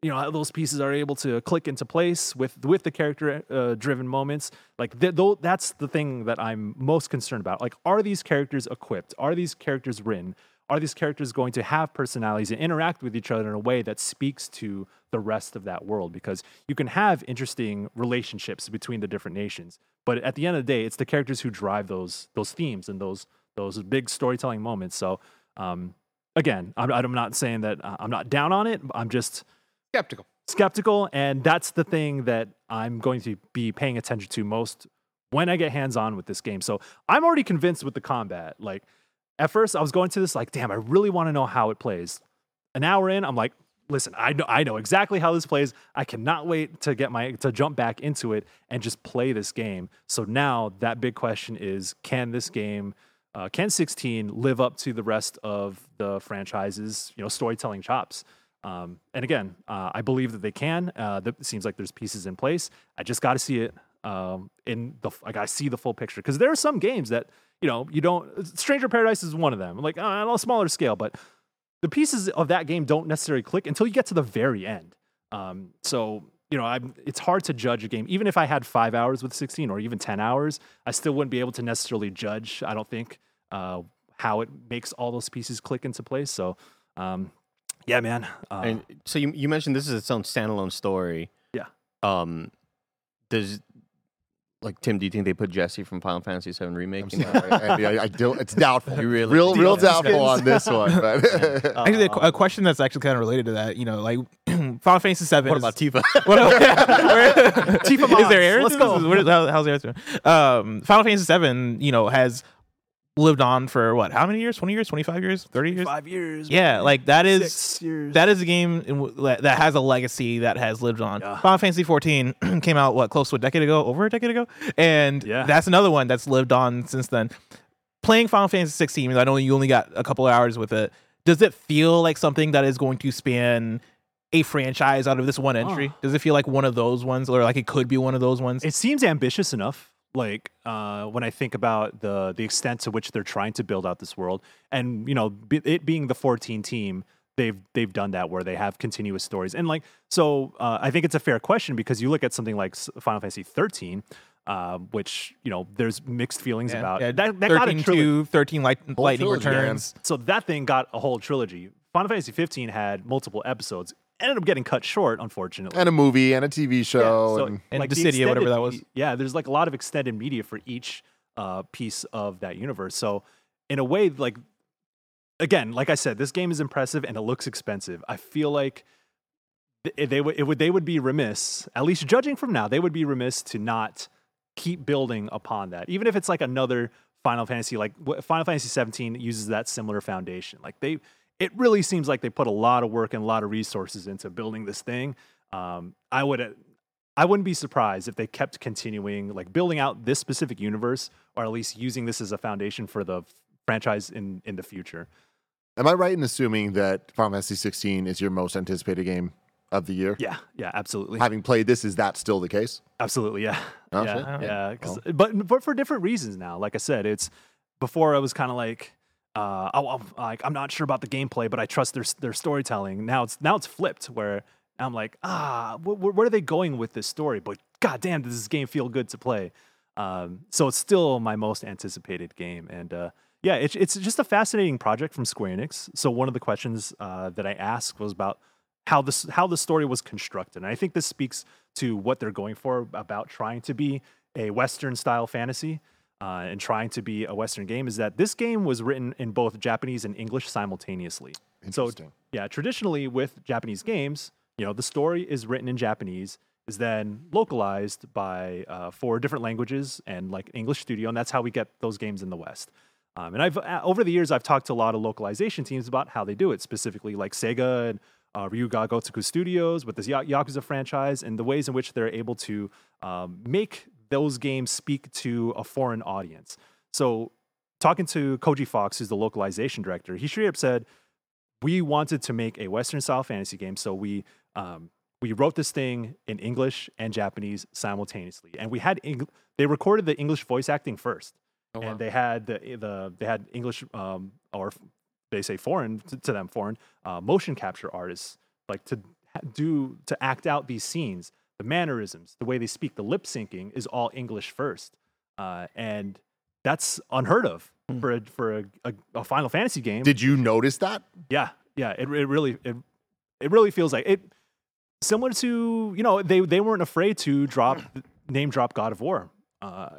D: you know, those pieces are able to click into place with with the character uh, driven moments, like th- though, that's the thing that I'm most concerned about. Like, are these characters equipped? Are these characters written? Are these characters going to have personalities and interact with each other in a way that speaks to the rest of that world? Because you can have interesting relationships between the different nations, but at the end of the day, it's the characters who drive those those themes and those those big storytelling moments. So, um, again, I'm, I'm not saying that uh, I'm not down on it. I'm just
C: Skeptical.
D: skeptical, and that's the thing that I'm going to be paying attention to most when I get hands on with this game. So I'm already convinced with the combat. Like at first, I was going to this like, damn, I really want to know how it plays. An hour in, I'm like, listen, I know I know exactly how this plays. I cannot wait to get my to jump back into it and just play this game. So now that big question is, can this game uh, can 16 live up to the rest of the franchise's you know storytelling chops? Um, and again, uh, I believe that they can. Uh, th- it seems like there's pieces in place. I just got to see it um, in the. I got to see the full picture because there are some games that you know you don't. Stranger Paradise is one of them. Like uh, on a smaller scale, but the pieces of that game don't necessarily click until you get to the very end. Um, so you know, I'm, it's hard to judge a game. Even if I had five hours with 16 or even 10 hours, I still wouldn't be able to necessarily judge. I don't think uh, how it makes all those pieces click into place. So. Um, yeah, man. Uh,
F: And so you you mentioned this is its own standalone story.
D: Yeah.
F: Um, does like Tim? Do you think they put Jesse from Final Fantasy VII remake? in that?
A: Andy, I, I do, it's doubtful.
F: You really-
A: real, real doubtful on this one. But
B: Actually, a, a question that's actually kind of related to that, you know, like Final Fantasy Seven.
F: What
B: is-
F: about Tifa?
B: What
D: Tifa
B: Is there
D: mods. Let's go.
B: What is- how- how's the errors doing? Um, Final Fantasy Seven, you know, has lived on for what? How many years? Twenty years? Twenty five years? Thirty years?
D: Five years.
B: Yeah, like that is that is a game in, w- that has a legacy that has lived on.
D: Yeah.
B: Final Fantasy 14 came out what close to a decade ago, over a decade ago, and
D: Yeah.
B: that's another one that's lived on since then. Playing Final Fantasy 16, I know you only got a couple of hours with it, does it feel like something that is going to span a franchise out of this one entry?
D: Oh.
B: Does it feel like one of those ones, or like it could be one of those ones?
D: It seems ambitious enough. Like uh, when I think about the the extent to which they're trying to build out this world, and you know, be, it being the 14 team, they've they've done that where they have continuous stories, and like so, uh, I think it's a fair question because you look at something like Final Fantasy 13, uh, which you know, there's mixed feelings
B: Yeah,
D: about
B: yeah,
D: that. That got a
B: 13
D: trilogy.
B: to 13 light, lightning
A: trilogy, man.
B: returns.
D: So that thing got a whole trilogy. Final Fantasy 15 had multiple episodes. Ended up getting cut short, unfortunately.
A: and a movie and a TV
D: Yeah,
A: show.
D: so,
A: and
B: And
D: the
B: Dissidia, whatever that was.
D: Yeah, there's like a lot of extended media for each uh, piece of that universe. So in a way, like again, like I said, this game is impressive and it looks expensive. I feel like th- they would it would they would be remiss, at least judging from now, they would be remiss to not keep building upon that, even if it's like another Final Fantasy. Like Final Fantasy 17 uses that similar foundation. Like they, it really seems like they put a lot of work and a lot of resources into building this thing. Um, I would. I wouldn't be surprised if they kept continuing, like building out this specific universe, or at least using this as a foundation for the franchise in in the future.
A: Am I right in assuming that Final Fantasy 16 is your most anticipated game of the year?
D: Yeah, yeah, absolutely,
A: Having played this, is that still the case?
D: absolutely, yeah,
A: Oh,
D: yeah,
A: shit.
D: yeah. 'cause- but but for different reasons now. Like I said, it's before I was kind of like, uh, oh, I'm, like I'm not sure about the gameplay, but I trust their their storytelling. Now it's now it's flipped where I'm like, ah, wh- wh- where are they going with this story? But goddamn, does this game feel good to play? Um, so it's still my most anticipated game, and uh, yeah, it's it's just a fascinating project from Square Enix. So one of the questions uh, that I asked was about how this how the story was constructed, and I think this speaks to what they're going for about trying to be a Western style fantasy. Uh, and trying to be a Western game is that this game was written in both Japanese and English simultaneously. So,
A: Interesting.
D: yeah, traditionally with Japanese games, you know, the story is written in Japanese, is then localized by uh, four different languages and like English studio, and that's how we get those games in the West. Um, and I've uh, over the years I've talked to a lot of localization teams about how they do it, specifically like Sega and uh, Ryu Ga Gotoku Studios with this Yakuza franchise, and the ways in which they're able to um, make those games speak to a foreign audience. So, talking to Koji Fox, who's the localization director, he straight up said, "We wanted to make a Western style fantasy game, so we um, we wrote this thing in English and Japanese simultaneously, and we had Eng- they recorded the English voice acting first, and they had the the they had English um, or they say foreign to, to them foreign uh, motion capture artists like to do to act out these scenes, the mannerisms, the way they speak, the lip syncing is all English first, uh, and that's unheard of for a, for a, a, a Final Fantasy game.
A: Did you notice that?
D: Yeah, yeah. It, it really it it really feels like it similar to you know they they weren't afraid to drop name drop God of War. Uh,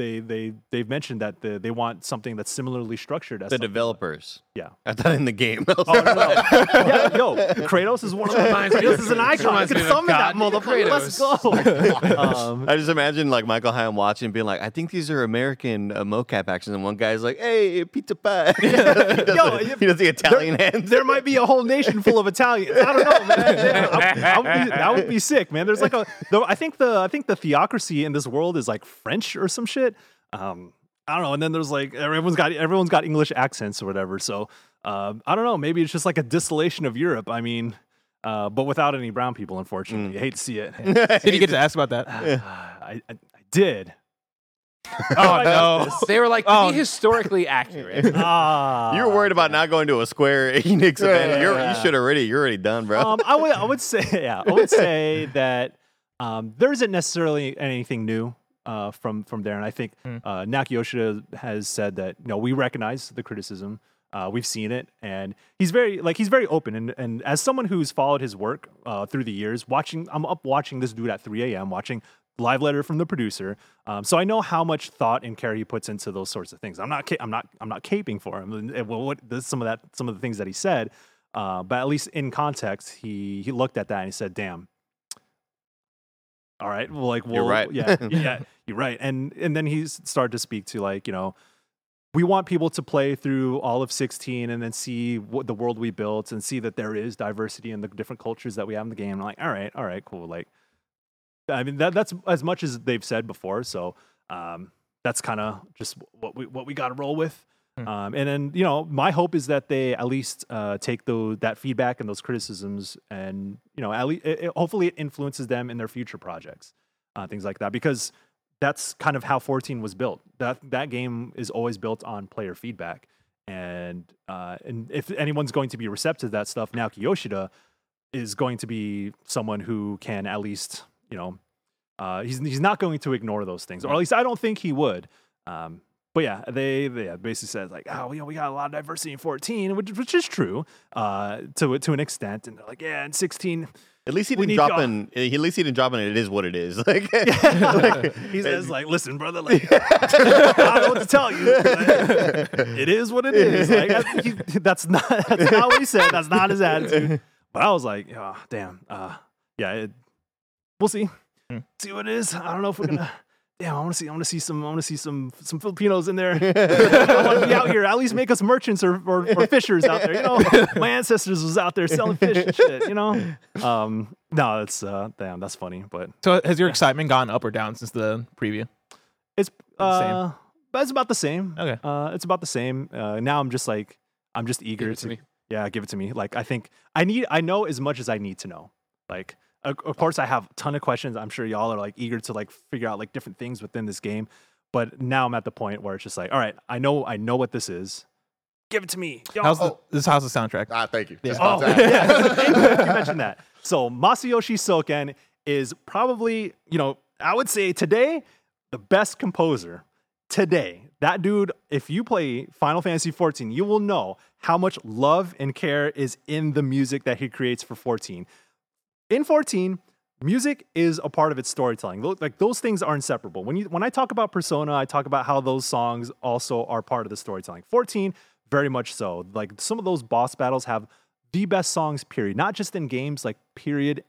D: they they they've mentioned that the, they want something that's similarly structured as
F: The
D: something-
F: developers.
D: Yeah.
F: I thought in the game.
D: Oh, no, no. yeah, yo, Kratos is one of
C: Reminds me
D: Kratos is an icon. I
C: reminds
D: can
C: me of
D: summon that motherfucker. Let's go. um,
F: I just imagine like Michael Higham watching, being like, "I think these are American uh, mocap actions," and one guy's like, "Hey, pizza pie." he, does
D: Yo,
F: the, he does the Italian hands.
D: there might be a whole nation full of Italians. I don't know, man. Yeah, I, I would be, that would be sick, man. There's like a, though I think the I think the theocracy in this world is like French or some shit. Um, I don't know. And then there's like everyone's got everyone's got English accents or whatever. So um, I don't know. Maybe it's just like a distillation of Europe. I mean, uh, but without any brown people, unfortunately. I hate to see it.
B: Did you get to ask about that?
D: I, I, I did.
B: Oh no!
C: They were like, to
B: Oh.
C: be historically accurate.
D: Ah,
F: you were worried about not going to a Square Enix event. You're, you should already. You're already done, bro.
D: um, I would I would say yeah, I would say that um, there isn't necessarily anything new uh, from from there, and I think uh, Naoki Yoshida has said that you know we recognize the criticism. Uh, we've seen it, and he's very like he's very open. And, and as someone who's followed his work uh, through the years, watching I'm up watching this dude at 3 a.m. watching live letter from the producer, um, so I know how much thought and care he puts into those sorts of things. I'm not I'm not I'm not caping for him. Well, what this, some of that some of the things that he said, uh, but at least in context, he he looked at that and he said, "Damn." All right. Well, like, well,
F: You're right.
D: Yeah, yeah, you're right. And and then he's started to speak to like, you know, we want people to play through all of 16 and then see what the world we built and see that there is diversity in the different cultures that we have in the game. Like, all right, all right, cool. Like, I mean, that that's as much as they've said before. So um, that's kind of just what we what we got to roll with. Um, and then you know, my hope is that they at least uh, take those that feedback and those criticisms, and you know, at least it, it- hopefully it influences them in their future projects, uh, things like that, because that's kind of how 14 was built. That that game is always built on player feedback, and uh, and if anyone's going to be receptive to that stuff, Naoki Yoshida is going to be someone who can at least you know uh, he's he's not going to ignore those things, or at least I don't think he would. Um, but yeah, they, they basically said like, oh, you know, we got a lot of diversity in 14, which, which is true uh, to to an extent, and they're like, yeah, in 16,
F: At least he
D: We
F: didn't drop
D: y'all-
F: in. At least he didn't drop in. It is what it is. Like,
D: he says like, listen, brother, like, I don't know what to tell you. it is what it is. Like, I- he, that's not that's not what he said. That's not his attitude. But I was like, oh, damn, uh, yeah, it, we'll see, see what it is. I don't know if we're gonna. Damn, I want to see. I want to see some. I want to see some some Filipinos in there. I want to be out here. At least make us merchants or, or, or fishers out there. You know, my ancestors was out there selling fish and shit. You know, um, no, that's uh, damn, that's funny. But
B: So has your excitement gone up or down since the preview?
D: it's
B: the same.
D: uh, but it's about the same.
B: Okay.
D: Uh, it's about the same. Uh, now I'm just like I'm just eager
C: it to me.
D: Yeah, give it to me. Like I think I need. I know as much as I need to know. Like of, of course I have a ton of questions. I'm sure y'all are like eager to like figure out like different things within this game. But now I'm at the point where it's just like, all right, I know I know what this is. Give it to me. Y'all-
B: How's the this how's the soundtrack?
A: Ah, thank you. Just
D: Oh, yeah. you mentioned that. So Masayoshi Soken is probably, you know, I would say today the best composer. Today, that dude, if you play Final Fantasy 14, you will know how much love and care is in the music that he creates for 14. In 14, music is a part of its storytelling. Like those things are inseparable. When you when I talk about Persona, I talk about how those songs also are part of the storytelling. 14, very much so. Like some of those boss battles have the best songs, period. Not just in games, like period.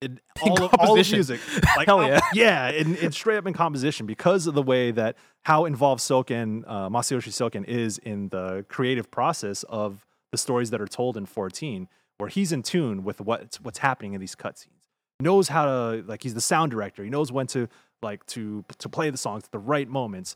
D: In all, of, all of music, like
B: Hell yeah.
D: yeah, in, in straight up in composition because of the way that how involved Soken, uh, Masayoshi Soken is in the creative process of the stories that are told in 14, where he's in tune with what's what's happening in these cutscenes. Knows how to like he's the sound director. He knows when to like to to play the songs at the right moments,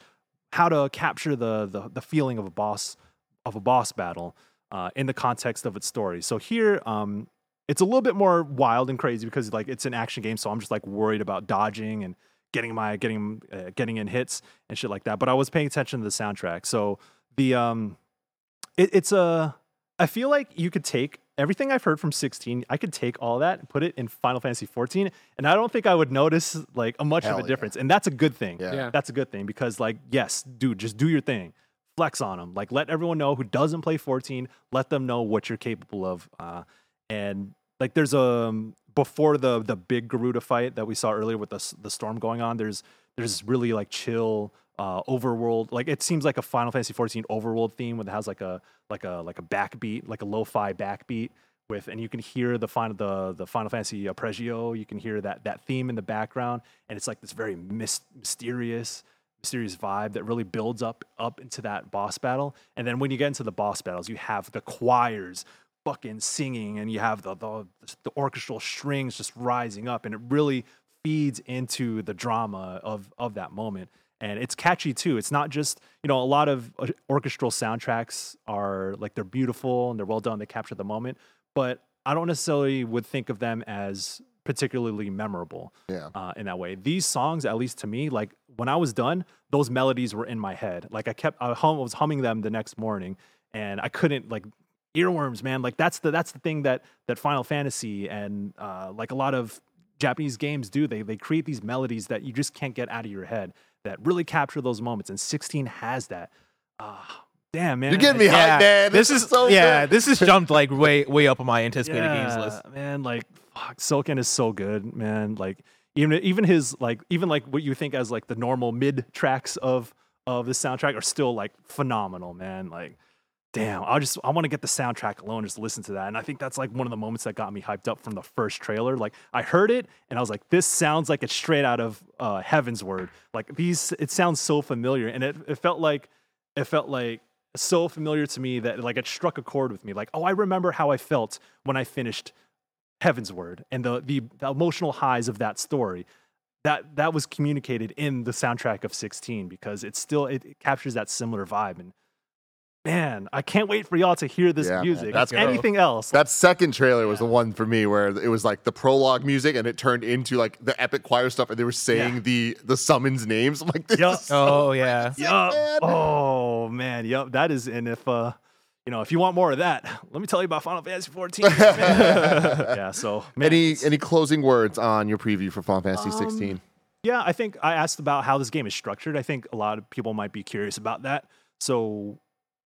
D: how to capture the the, the feeling of a boss of a boss battle uh, in the context of its story. So here, um, it's a little bit more wild and crazy because like it's an action game, so I'm just like worried about dodging and getting my getting uh, getting in hits and shit like that. But I was paying attention to the soundtrack, so the um, it, it's a I feel like you could take everything I've heard from 16. I could take all that and put it in Final Fantasy 14, and I don't think I would notice like a much
A: Hell
D: of a
A: yeah.
D: difference. And that's a good thing.
A: Yeah.
C: Yeah.
D: That's a good thing because like yes, dude, just do your thing. Flex on them. Like let everyone know who doesn't play 14. Let them know what you're capable of. Uh, and like there's a um, before the the big Garuda fight that we saw earlier with the the storm going on. There's there's really like chill uh, overworld. Like it seems like a Final Fantasy 14 overworld theme where it has like a like a like a backbeat, like a lo-fi backbeat with, and you can hear the final the the Final Fantasy Pregio. You can hear that that theme in the background, and it's like this very mys- mysterious mysterious vibe that really builds up up into that boss battle. And then when you get into the boss battles, you have the choirs fucking singing and you have the the, the orchestral strings just rising up and it really feeds into the drama of of that moment. And it's catchy too. It's not just, you know, a lot of uh, orchestral soundtracks are like they're beautiful and they're well done, they capture the moment, but I don't necessarily would think of them as particularly memorable
A: Yeah.
D: uh, in that way. These songs, at least to me, like when I was done, those melodies were in my head. Like I kept, I hum, was humming them the next morning, and I couldn't like earworms, man. Like that's the that's the thing that that Final Fantasy and uh, like a lot of Japanese games do. They they create these melodies that you just can't get out of your head that really capture those moments. And 16 has that. Ah, damn man,
A: You're getting me
D: I-
A: hyped, man.
B: This,
A: This
B: is
A: is so
B: yeah.
A: good.
B: This has jumped like way way up on my anticipated games list.
D: Man, like fuck, Soken is so good, man. Like even even his like even like what you think as like the normal mid tracks of of the soundtrack are still like phenomenal, man. Like damn, I just I want to get the soundtrack alone, just listen to that. And I think that's like one of the moments that got me hyped up from the first trailer. Like I heard it and I was like, this sounds like it's straight out of uh Heavensward. Like these it sounds so familiar. And it, it felt like it felt like so familiar to me that like it struck a chord with me. Like, oh, I remember how I felt when I finished Heavensward and the the, the emotional highs of that story. That that was communicated in the soundtrack of 16 because it still it, it captures that similar vibe and man, I can't wait for y'all to hear this
A: Yeah, man.
D: music.
A: That's-
D: anything else.
A: That second trailer was the one for me where it was like the prologue music and it turned into like the epic choir stuff and they were saying
D: Yeah.
A: the the summons names. I'm like, this
D: Yup.
A: is so
B: Oh yeah.
D: Yup.
A: man.
D: Oh man, yep. That is, and if uh, you know, if you want more of that, let me tell you about Final Fantasy 14. yeah. So man,
A: any any closing words on your preview for Final Fantasy 16?
D: yeah, I think I asked about how this game is structured. I think a lot of people might be curious about that. So.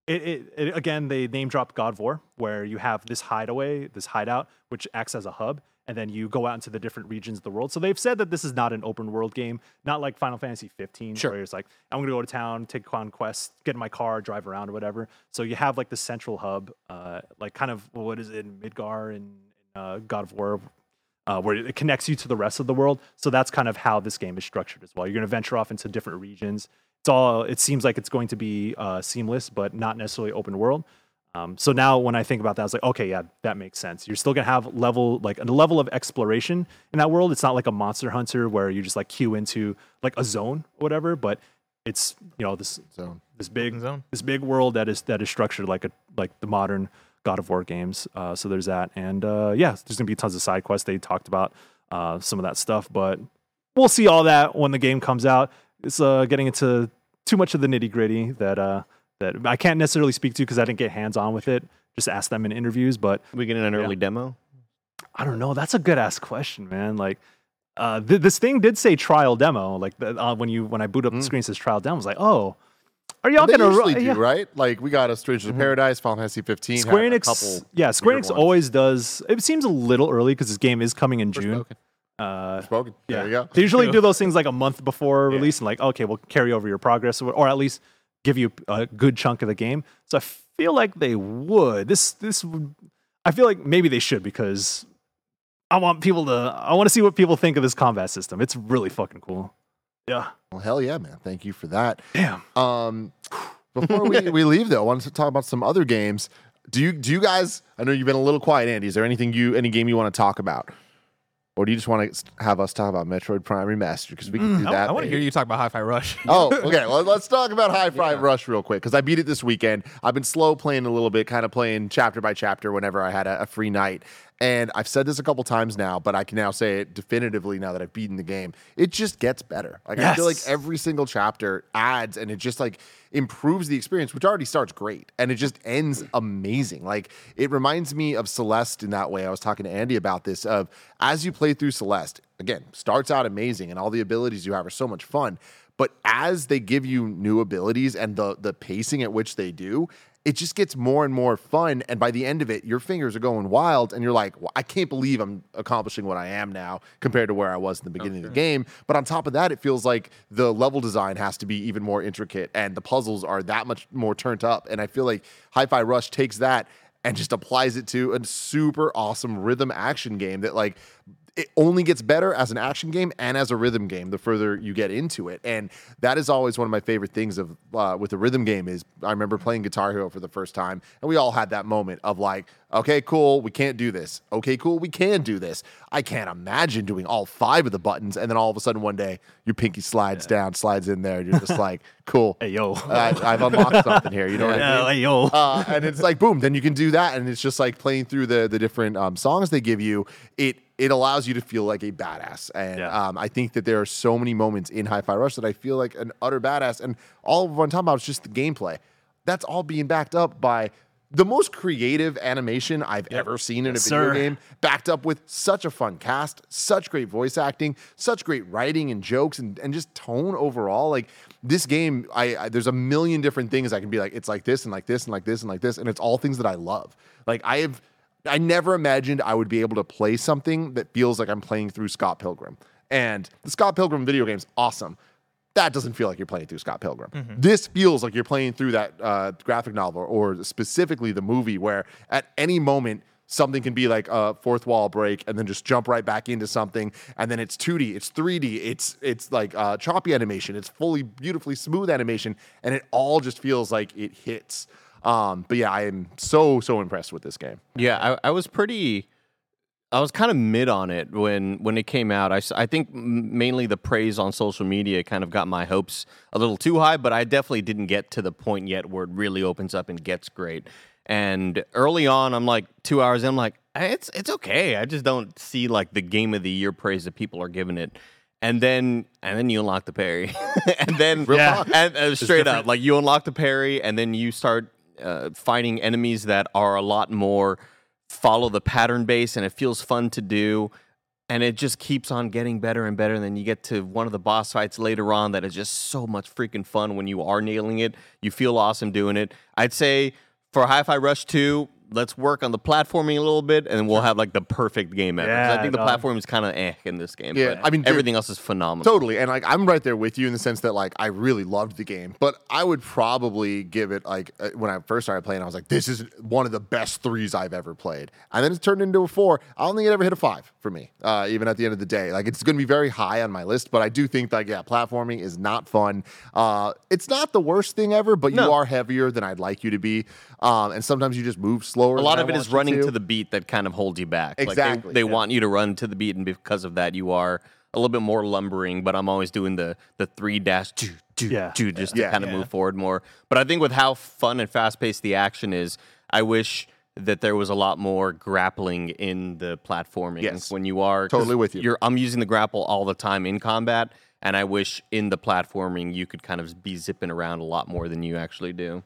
D: It, it, it again, they name drop God of War, where you have this hideaway, this hideout, which acts as a hub, and then you go out into the different regions of the world. So they've said that this is not an open world game, not like Final Fantasy 15,
C: Sure.
D: where it's like I'm gonna go to town, take on quests, get in my car, drive around or whatever. So you have like the central hub, uh, like kind of what is it in Midgar and uh, God of War, uh, where it connects you to the rest of the world. So that's kind of how this game is structured as well. You're going to venture off into different regions. It's all. It seems like it's going to be uh, seamless, but not necessarily open world. Um, so now when I think about that, I was like, okay, yeah, that makes sense. You're still gonna have level like a level of exploration in that world. It's not like a Monster Hunter where you just like queue into like a zone or whatever, but it's you know this
A: Zone.
D: this big
B: zone.
D: this big world that is that is structured like a like the modern God of War games. Uh, so there's that, and uh, yeah, there's gonna be tons of side quests. They talked about uh, some of that stuff, but we'll see all that when the game comes out. It's uh, getting into too much of the nitty gritty that uh, that I can't necessarily speak to because I didn't get hands on with it. Just ask them in interviews, but
F: We get an early demo.
D: I don't know. That's a good ass question, man. Like, uh, th- this thing did say trial demo. Like uh, when you when I boot up the screen, it says trial demo. I was like, oh, are y'all
A: They
D: gonna ru-
A: usually do,
D: yeah. Mm-hmm.
A: right? Like we got a Strangers of Paradise, Final Fantasy 15. had
D: Square
A: a
D: Enix,
A: couple
D: yeah, Square Enix
A: ones.
D: always does. It seems a little early because this game is coming in June.
C: Forspoken.
D: Uh,
A: spoken.
D: yeah,
A: There you go.
D: They usually do those things like a month before release, and like, okay, we'll carry over your progress, or, or at least give you a good chunk of the game. So I feel like they would. This this would. I feel like maybe they should because I want people to. I want to see what people think of this combat system. It's really fucking cool. Yeah.
A: Well, hell yeah, man. Thank you for that.
D: Damn.
A: Um, before we, we leave though, I wanted to talk about some other games. Do you do you guys? I know you've been a little quiet, Andy. Is there anything you any game you want to talk about, or do you just want to have us talk about Metroid Prime Remastered? Because we can mm.
B: do
A: that.
B: I, want to hear you talk about Hi-Fi Rush.
A: Oh, okay. Well, let's talk about Hi-Fi Rush real quick because I beat it this weekend. I've been slow playing a little bit, kind of playing chapter by chapter whenever I had a, a free night. And I've said this a couple times now, but I can now say it definitively now that I've beaten the game. It just gets better. Like I feel like every single chapter adds and it just like improves the experience, which already starts great. And it just ends amazing. Like it reminds me of Celeste in that way. I was talking to Andy about this of as you play through Celeste, again, starts out amazing and all the abilities you have are so much fun. But as they give you new abilities and the the pacing at which they do, it just gets more and more fun. And by the end of it, your fingers are going wild, and you're like, well, I can't believe I'm accomplishing what I am now compared to where I was in the oh, beginning of the game. But on top of that, it feels like the level design has to be even more intricate, and the puzzles are that much more turned up. And I feel like Hi-Fi Rush takes that and just applies it to a super awesome rhythm action game that like it only gets better as an action game and as a rhythm game the further you get into it. And that is always one of my favorite things of uh, with a rhythm game is i remember playing guitar hero for the first time and we all had that moment of like okay cool we can't do this. Okay cool we can do this. I can't imagine doing all five of the buttons and then all of a sudden one day your pinky slides down slides in there and you're just like cool.
D: Hey yo.
A: I, i've unlocked something here you know what i mean?
D: hey yo.
A: uh, and it's like boom then you can do that and it's just like playing through the the different um, songs they give you. It it allows you to feel like a badass and
D: Yeah.
A: um, i think that there are so many moments in hi-fi rush that i feel like an utter badass and all of what i'm talking about is just the gameplay that's all being backed up by the most creative animation I've ever seen in a
D: Yes,
A: video
D: sir.
A: game, backed up with such a fun cast, such great voice acting, such great writing and jokes, and, and just tone overall. Like this game, I, I there's a million different things I can be like. It's like this and like this and like this and like this, and it's all things that I love. Like I have, I never imagined I would be able to play something that feels like I'm playing through Scott Pilgrim. And the Scott Pilgrim video game's awesome that doesn't feel like you're playing through Scott Pilgrim. This feels like you're playing through that uh, graphic novel or specifically the movie where at any moment something can be like a fourth wall break and then just jump right back into something and then it's 2D, it's 3D, it's it's like uh, choppy animation, it's fully beautifully smooth animation and it all just feels like it hits. Um, but yeah, I am so so impressed with this game.
F: Yeah, I, I was pretty. I was kind of mid on it when when it came out. I, I think mainly the praise on social media kind of got my hopes a little too high, but I definitely didn't get to the point yet where it really opens up and gets great. And early on, I'm like two hours in, I'm like, "Eh, it's it's okay. I just don't see like the game of the year praise that people are giving it. And then and then you unlock the parry, and then
D: Yeah.
F: and uh, straight up, like you unlock the parry, and then you start uh, fighting enemies that are a lot more follow the pattern base, and it feels fun to do. And it just keeps on getting better and better. And then you get to one of the boss fights later on that is just so much freaking fun when you are nailing it. You feel awesome doing it. I'd say for Hi Fi Rush 2, let's work on the platforming a little bit, and we'll have like the perfect game ever. 'Cause I
D: Yeah,
F: think the
D: no.
F: platform is kind of eh in this game.
A: Yeah,
F: but
A: I mean, dude,
F: everything else is phenomenal.
A: Totally. And like I'm right there with you in the sense that like I really loved the game, but I would probably give it like uh, when I first started playing, I was like, this is one of the best threes I've ever played. And then it turned into a four. I don't think it ever hit a five for me, uh, even at the end of the day. Like it's going to be very high on my list, but I do think like, yeah, platforming is not fun. Uh, it's not the worst thing ever, but you
F: No.
A: are heavier than I'd like you to be. Um, and sometimes you just move slower.
F: a
A: than
F: lot
A: I
F: of it is running
A: to.
F: to the beat that kind of holds you back. Like, they-
A: Exactly,
F: they
A: yeah.
F: want you to run to the beat, and because of that, you are a little bit more lumbering. But I'm always doing the the three dash two two
D: Yeah.
F: two just
A: Yeah.
F: to kind of move forward more. But I think with how fun and fast paced the action is, I wish that there was a lot more grappling in the platforming.
A: Yes.
F: when you are
A: Totally with you.
F: You're, I'm using the grapple all the time in combat. And I wish in the platforming you could kind of be zipping around a lot more than you actually do.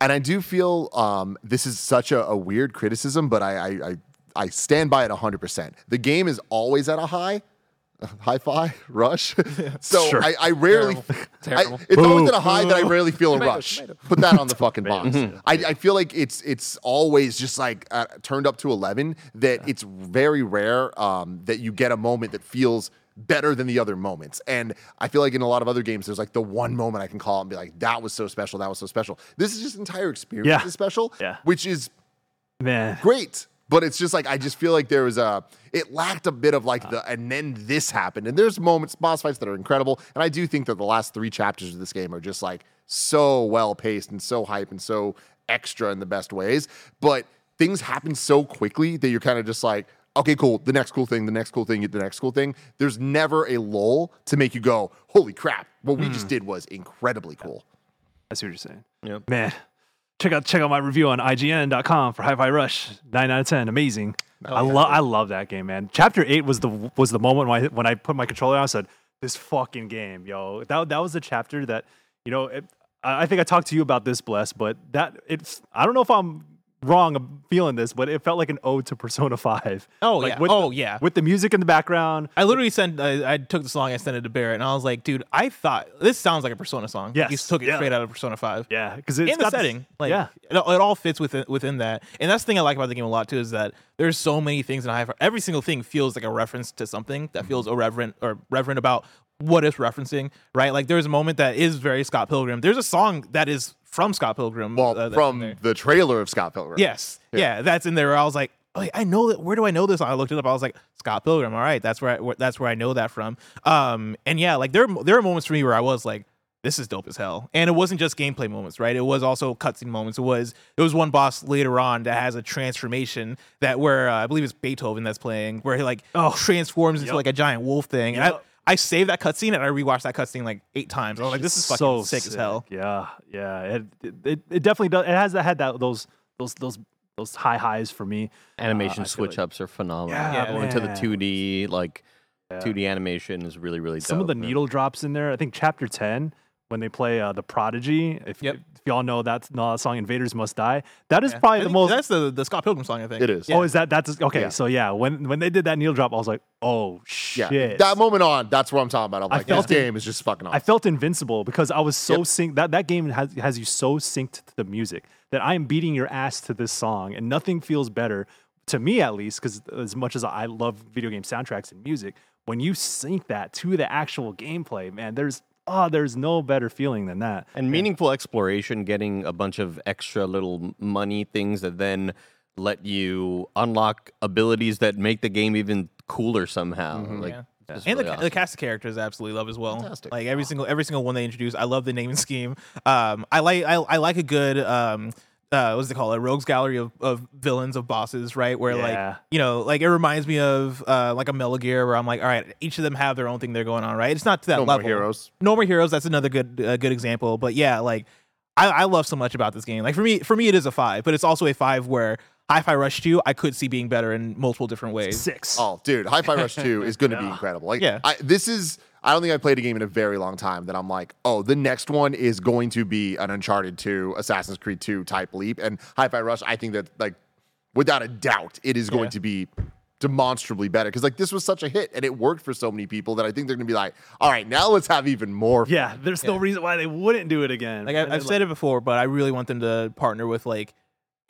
A: And I do feel um, this is such a, a weird criticism, but I, I, I, I stand by it 100%. The game is always at a high, high fi rush. so
D: Sure.
A: I, I rarely,
C: Terrible.
A: I, it's always
D: Boo.
A: at a high that I rarely feel a rush. Put that on the fucking box. I, I feel like it's it's always just like uh, turned up to 11 that it's very rare um, that you get a moment that feels better than the other moments. And I feel like in a lot of other games, there's like the one moment I can call and be like, that was so special, that was so special. This is just entire experience
D: Yeah.
A: is special,
D: Yeah.
A: which is
D: Man.
A: great. But it's just like I just feel like there was a it lacked a bit of like the and then this happened. And there's moments, boss fights that are incredible. And I do think that the last three chapters of this game are just like so well paced and so hype and so extra in the best ways. But things happen so quickly that you're kind of just like, okay, cool, the next cool thing, the next cool thing, the next cool thing. There's never a lull to make you go, holy crap, what we just hmm. did was incredibly cool.
D: I see what you're saying.
F: Yep.
D: Man, check out check out my review on IGN.com for Hi-Fi Rush. Nine out of ten, amazing. I love I love that game, man. Chapter eight was the was the moment when I when I put my controller on. I said, "This fucking game, yo." That that was the chapter that you know. It, I I think I talked to you about this, bless, but that it's. I don't know if I'm wrong feeling this, but it felt like an ode to Persona Five.
B: Oh,
D: Like,
B: yeah.
D: with
B: Oh,
D: the-
B: yeah.
D: With the music in the background.
B: I literally sent. I, I took the song. I sent it to Barrett, and I was like, "Dude, I thought this sounds like a Persona song.
D: Yes,
B: you took it
D: yeah.
B: straight out of Persona Five.
D: Yeah, because it's
B: and the
D: got this-
B: setting, like,
D: yeah,
B: it, all- it all fits within within that. And that's the thing I like about the game a lot too is that there's so many things in high. Every single thing feels like a reference to something that feels irreverent or reverent about what it's referencing, right? Like there's a moment that is very Scott Pilgrim. There's a song that is from Scott Pilgrim.
A: Well,
B: uh,
A: from the trailer of Scott Pilgrim.
B: Yes. Yeah. that's in there. Where I was like, oh, I know that. Where do I know this? I looked it up. I was like, Scott Pilgrim. All right, that's where I, where- that's where I know that from. Um, and yeah, like there there are moments for me where I was like, this is dope as hell. And it wasn't just gameplay moments, right? It was also cutscene moments. It was it was one boss later on that has a transformation that where uh, I believe it's Beethoven that's playing, where he like
D: Oh.
B: transforms into
D: Yep.
B: like a giant wolf thing. And
D: Yep.
B: I I saved that cutscene and I rewatched that cutscene like eight times. I was like, this is fucking sick, as hell.
D: Yeah, yeah. It, it, it definitely does. It has had that those those those those high highs for me.
F: Uh, animation
D: I feel
F: switch
D: like-
F: ups are phenomenal.
D: Yeah,
F: going to the 2D like 2D animation is really really
D: Some of the
F: man.
D: needle drops in there. I think chapter ten when they play uh, the Prodigy. If,
B: Yep.
D: if y'all know that, know that song, "Invaders Must Die." That is
B: I
D: probably the most.
B: That's the the Scott Pilgrim song. I think
A: It is.
D: Oh, is that that's okay?
A: Yeah.
D: So yeah, when when they did that needle drop, I was like, oh
A: Yeah.
D: shit.
A: That moment on, that's what I'm talking about. I'm
D: I
A: like, this
D: felt it-
A: game is just fucking awesome.
D: I felt invincible because I was so
A: Yep.
D: synced. That that game has has you so synced to the music that I am beating your ass to this song, and nothing feels better to me at least. Because as much as I love video game soundtracks and music, when you sync that to the actual gameplay, man, there's oh, there's no better feeling than that.
F: and meaningful exploration, getting a bunch of extra little money things that then let you unlock abilities that make the game even cooler somehow. Like,
B: Yeah. and the,
F: really
B: ca-
F: awesome.
B: the cast of characters I absolutely love as well.
A: Fantastic.
B: Like every single every single one they introduce, I love the naming scheme. Um, I like I, I like a good um, uh, what's it called? A rogues gallery of, of villains of bosses, right? Where
D: Yeah.
B: like you know, like it reminds me of uh, like a Metal Gear, where I'm like, all right, each of them have their own thing they're going on, right? It's not to that
A: No More
B: level.
A: Heroes.
B: No more heroes. That's another good uh, good example. But yeah, like I, I love so much about this game. Like for me, for me, it is a five, but it's also a five where Hi-Fi Rush 2, I could see being better in multiple different ways.
D: Six.
A: Oh, dude, Hi-Fi Rush 2 is going to be incredible. Like,
B: Yeah.
A: I, this is. I don't think I played a game in a very long time that I'm like, oh, the next one is going to be an Uncharted 2, Assassin's Creed 2 type leap. And Hi-Fi Rush, I think that like, without a doubt, it is going
B: Yeah.
A: to be demonstrably better because like this was such a hit and it worked for so many people that I think they're going to be like, all right, now let's have even more. fun."
D: Yeah, there's no reason why they wouldn't do it again.
B: Like I, I've said it before, but I really want them to partner with like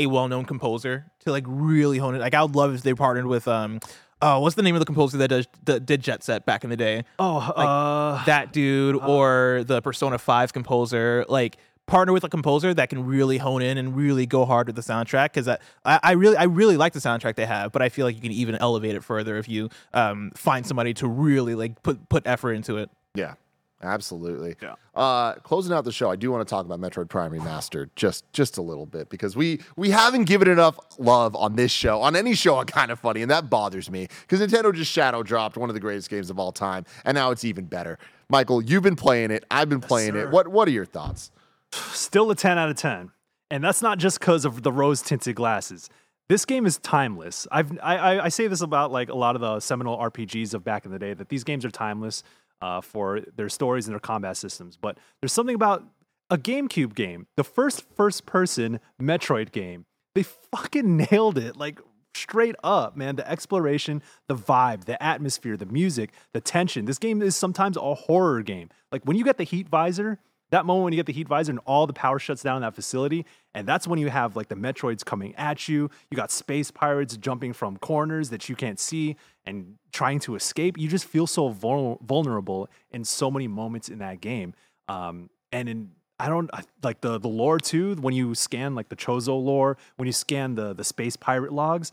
B: a well-known composer to like really hone it. Like I would love if they partnered with um, uh, what's the name of the composer that does, that did Jet Set back in the day?
D: Oh, uh,
B: That dude or the Persona Five composer, like partner with a composer that can really hone in and really go hard with the soundtrack because I, I I really I really like the soundtrack they have, but I feel like you can even elevate it further if you um find somebody to really like put put effort into it.
A: Yeah, absolutely.
D: Yeah.
A: Uh, closing out the show, I do want to talk about Metroid Prime Remastered just just a little bit because we we haven't given enough love on this show, on any show on Kinda Funny, and that bothers me because Nintendo just shadow dropped one of the greatest games of all time, and now it's even better. Michael, you've been playing it. I've been playing it. What what are your thoughts?
D: still a 10 out of 10. And that's not just because of the rose tinted glasses. This game is timeless. I've, I, I, I say this about like a lot of the seminal RPGs of back in the day that these games are timeless uh, for their stories and their combat systems. But there's something about a GameCube game, the first first person Metroid game. They fucking nailed it. Like straight up, man. The exploration, the vibe, the atmosphere, the music, the tension. This game is sometimes a horror game. Like when you get the heat visor, that moment when you get the heat visor and all the power shuts down in that facility, and that's when you have like the Metroids coming at you. You got space pirates jumping from corners that you can't see and trying to escape. You just feel so vul- vulnerable in so many moments in that game. Um, and in I don't like the the lore too. When you scan like the Chozo lore, when you scan the the space pirate logs,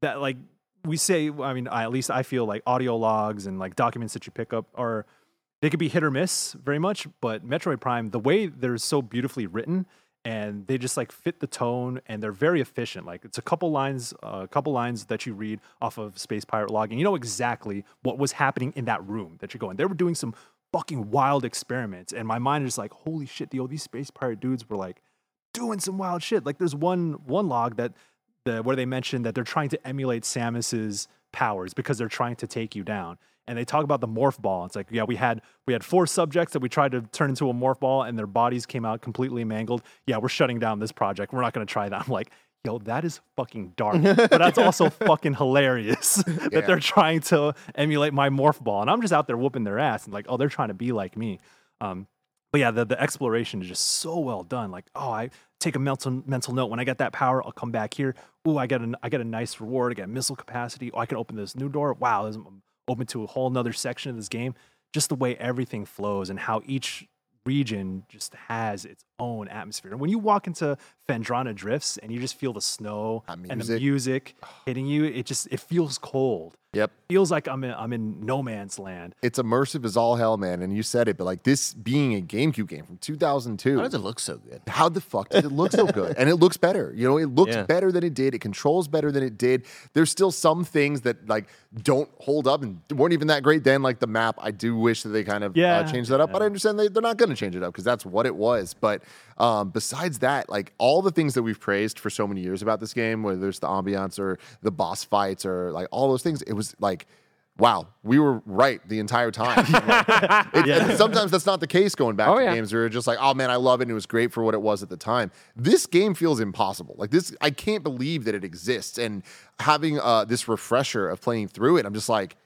D: that like we say. I mean, I, at least I feel like audio logs and like documents that you pick up are they could be hit or miss very much. But Metroid Prime, the way they're so beautifully written and they just like fit the tone and they're very efficient. Like it's a couple lines, a couple lines that you read off of Space Pirate Log, and you know exactly what was happening in that room that you're going. They were doing some fucking wild experiments, and my mind is like, holy shit, the, these Space Pirate dudes were like doing some wild shit. Like there's one one log that the where they mention that they're trying to emulate Samus's powers because they're trying to take you down. And they talk about the morph ball. It's like, yeah, we had we had four subjects that we tried to turn into a morph ball, and their bodies came out completely mangled. Yeah, we're shutting down this project. We're not going to try that. I'm like, yo, that is fucking dark, but that's also fucking hilarious that
A: Yeah.
D: they're trying to emulate my morph ball, and I'm just out there whooping their ass and like, oh, they're trying to be like me. Um, but yeah, the, the exploration is just so well done. Like, oh, I take a mental mental note. When I get that power, I'll come back here. Ooh, I get a I get a nice reward. I get missile capacity. Oh, I can open this new door. Wow, open to a whole nother section of this game. Just the way everything flows and how each region just has its own atmosphere. And when you walk into Phendrana Drifts and you just feel the snow and the
A: music.
D: music hitting you, it just it feels cold.
A: Yep.
D: feels like I'm in I'm in no man's land.
A: It's immersive as all hell, man. And you said it, but like this being a GameCube game from 2002.
F: How does it look so good?
A: How the fuck did it look so good? And it looks better. You know, it looks
F: Yeah.
A: better than it did. It controls better than it did. There's still some things that like don't hold up and weren't even that great then, like the map. I do wish that they kind of
D: Yeah,
A: uh, changed that up, but I understand they, they're not going to change it up because that's what it was. But um, besides that, like all the things that we've praised for so many years about this game, whether it's the ambiance or the boss fights or like all those things, it was like, wow, we were right the entire time. Like, it- and sometimes that's not the case going back
C: Oh,
A: to
C: yeah.
A: games where you're just like, oh man, I love it and it was great for what it was at the time. This game feels impossible. Like this, I can't believe that it exists. And having uh, this refresher of playing through it, I'm just like,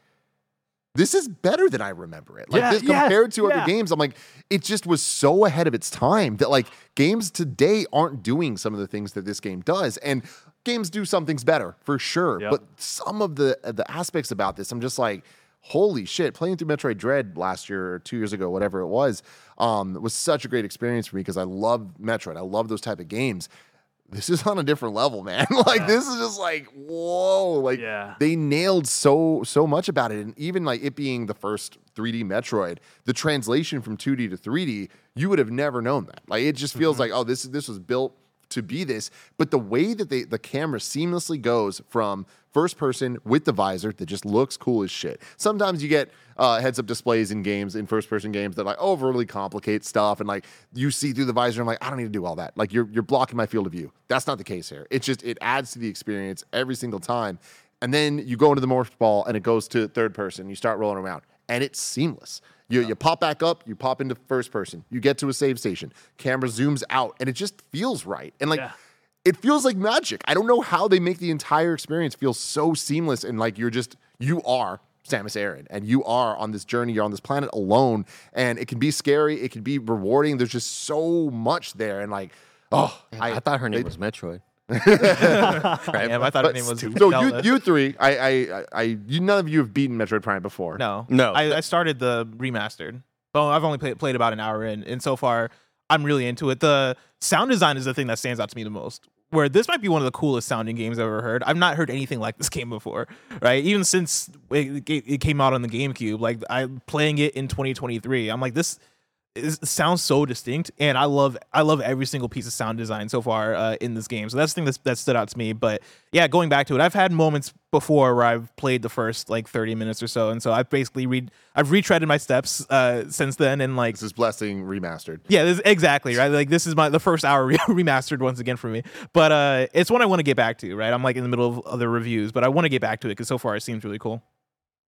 A: this is better than I remember it. Like
D: Yeah,
A: this
D: yeah,
A: compared to
D: yeah.
A: other games, I'm like, it just was so ahead of its time that like games today aren't doing some of the things that this game does. And games do some things better for sure.
D: Yep.
A: But some of the the aspects about this, I'm just like, holy shit! Playing through Metroid Dread last year or two years ago, whatever it was, um, was such a great experience for me because I love Metroid. I love those type of games. This is on a different level, man. like this is just like whoa, like
D: Yeah.
A: they nailed so so much about it, and even like it being the first 3D Metroid, the translation from 2D to 3D, you would have never known that. Like it just feels mm-hmm. like oh, this this was built to be this, but the way that they the camera seamlessly goes from first person with the visor that just looks cool as shit. Sometimes you get uh, heads up displays in games in first person games that like overly complicate stuff and like you see through the visor. I'm like I don't need to do all that. Like you're you're blocking my field of view. That's not the case here. It's just it adds to the experience every single time. And then you go into the morph ball and it goes to third person. You start rolling around and it's seamless. You, you pop back up, you pop into first person, you get to a save station, camera zooms out, and it just feels right. And like,
D: Yeah.
A: It feels like magic. I don't know how they make the entire experience feel so seamless and like you're just, you are Samus Aran and you are on this journey, you're on this planet alone. And it can be scary, it can be rewarding. There's just so much there. And like, oh,
F: I, thought her name
A: they-
F: was Metroid.
B: Damn, I thought her name was
A: so you, you three, I, I, I, I, you, none of you have beaten Metroid Prime before.
B: No,
F: No.
B: I, I started the remastered. Well, I've only played played about an hour in, and so far I'm really into it. The sound design is the thing that stands out to me the most. Where this might be one of the coolest sounding games I've ever heard. I've not heard anything like this game before, right? Even since it, it came out on the GameCube, like I playing it in 2023, I'm like this. Is, sounds so distinct, and I love I love every single piece of sound design so far uh, in this game. So that's the thing that's, that stood out to me. But yeah, going back to it, I've had moments before where I've played the first like 30 minutes or so, and so I've basically read I've retreaded my steps uh, since then, and like
A: This is Blessing remastered.
B: yeah, this, exactly right. Like this is my the first hour re- remastered once again for me, but uh, it's one I want to get back to. Right, I'm like in the middle of other reviews, but I want to get back to it because so far it seems really cool.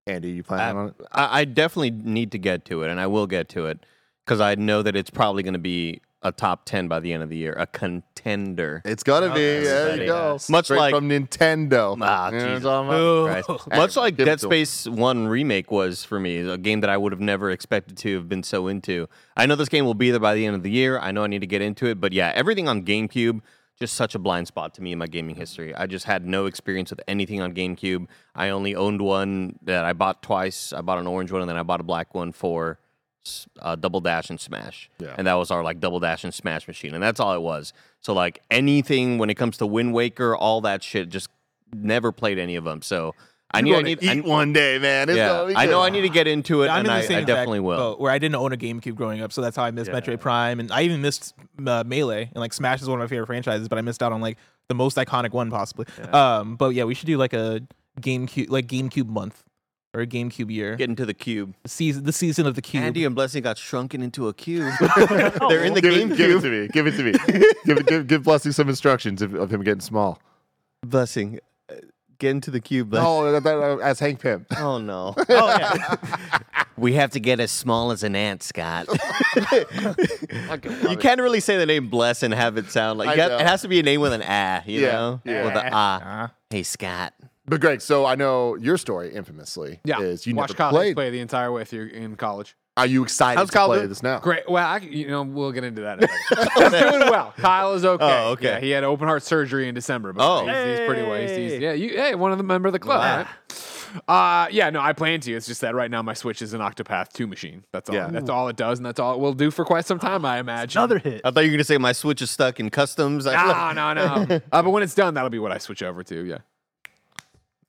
A: Andy, you planning on it?
F: I, I definitely need to get to it, and I will get to it because I know that it's probably going to be a top ten by the end of the year, a contender.
A: It's gonna be.
F: yes,
A: There you go.
F: Yes. Much
A: Straight
F: like-
A: from Nintendo.
F: Ah,
A: You know what I'm
F: Jesus
A: talking about?
F: Christ. Much like Dead. Space 1 remake was for me, a game that I would have never expected to have been so into. I know this game will be there by the end of the year. I know I need to get into it, but yeah, everything on GameCube just such a blind spot to me in my gaming history. I just had no experience with anything on GameCube. I only owned one that I bought twice. I bought an orange one and then I bought a black one for s- uh, Double Dash and Smash.
A: Yeah.
F: And that was our like Double Dash and Smash machine, and that's all it was. So like anything when it comes to Wind Waker, all that shit, just never played any of them. So I
A: You're
F: need, I
A: gonna
F: need, I
A: eat one day, man. It's
F: yeah,
A: gonna be
F: I know. I need to get into it,
B: I'm
F: and
B: in the
F: I,
B: same
F: I
B: exact
F: definitely will.
B: boat, where I didn't own a GameCube growing up, so that's how I missed
D: Yeah.
B: Metroid Prime, and I even missed uh, Melee. And like Smash is one of my favorite franchises, but I missed out on like the most iconic one possibly. Um, but yeah, we should do like a GameCube like GameCube month or a GameCube year.
F: Get into the cube.
B: The season, the season of the cube.
F: Andy and Blessing got shrunken into a cube. They're in the
A: give
F: game
A: it, give it
F: cube.
A: to me. Give it to me. give, give, give Blessing some instructions of, of him getting small.
F: Blessing, uh, get into the cube. Blessing.
A: No, that, that, uh, as Hank Pym.
F: Oh no.
B: oh yeah,
F: We have to get as small as an ant, Scott. you can't really say the name Bless and have it sound like you got- it has to be a name with an ah, you
A: Yeah,
F: know,
A: yeah.
F: with an ah.
B: Uh,
F: Hey, Scott.
A: But Greg, so I know your story infamously
C: Yeah.
A: is you
C: Watch
A: never
C: college
A: played.
C: play the entire way through in college.
A: Are you excited
F: How's
A: to
F: Kyle
A: play
F: doing?
A: this now?
C: Great. Well, I, you know, we'll get into that. in a minute. He's doing well. Kyle is okay.
F: Oh, okay.
C: Yeah, he had open heart surgery in December, but
F: Oh.
C: he's, he's pretty well. He's, he's, yeah, you, hey, one of the member of the club. Right? Uh, yeah, no, I plan to. It's just that right now my Switch is an Octopath 2 machine. That's all.
A: Yeah.
C: That's all it does, and that's all it will do for quite some time, I imagine.
D: Another hit.
F: I thought you were gonna say my Switch is stuck in customs. I-
C: No, no, no. uh, but when it's done, that'll be what I switch over to. Yeah.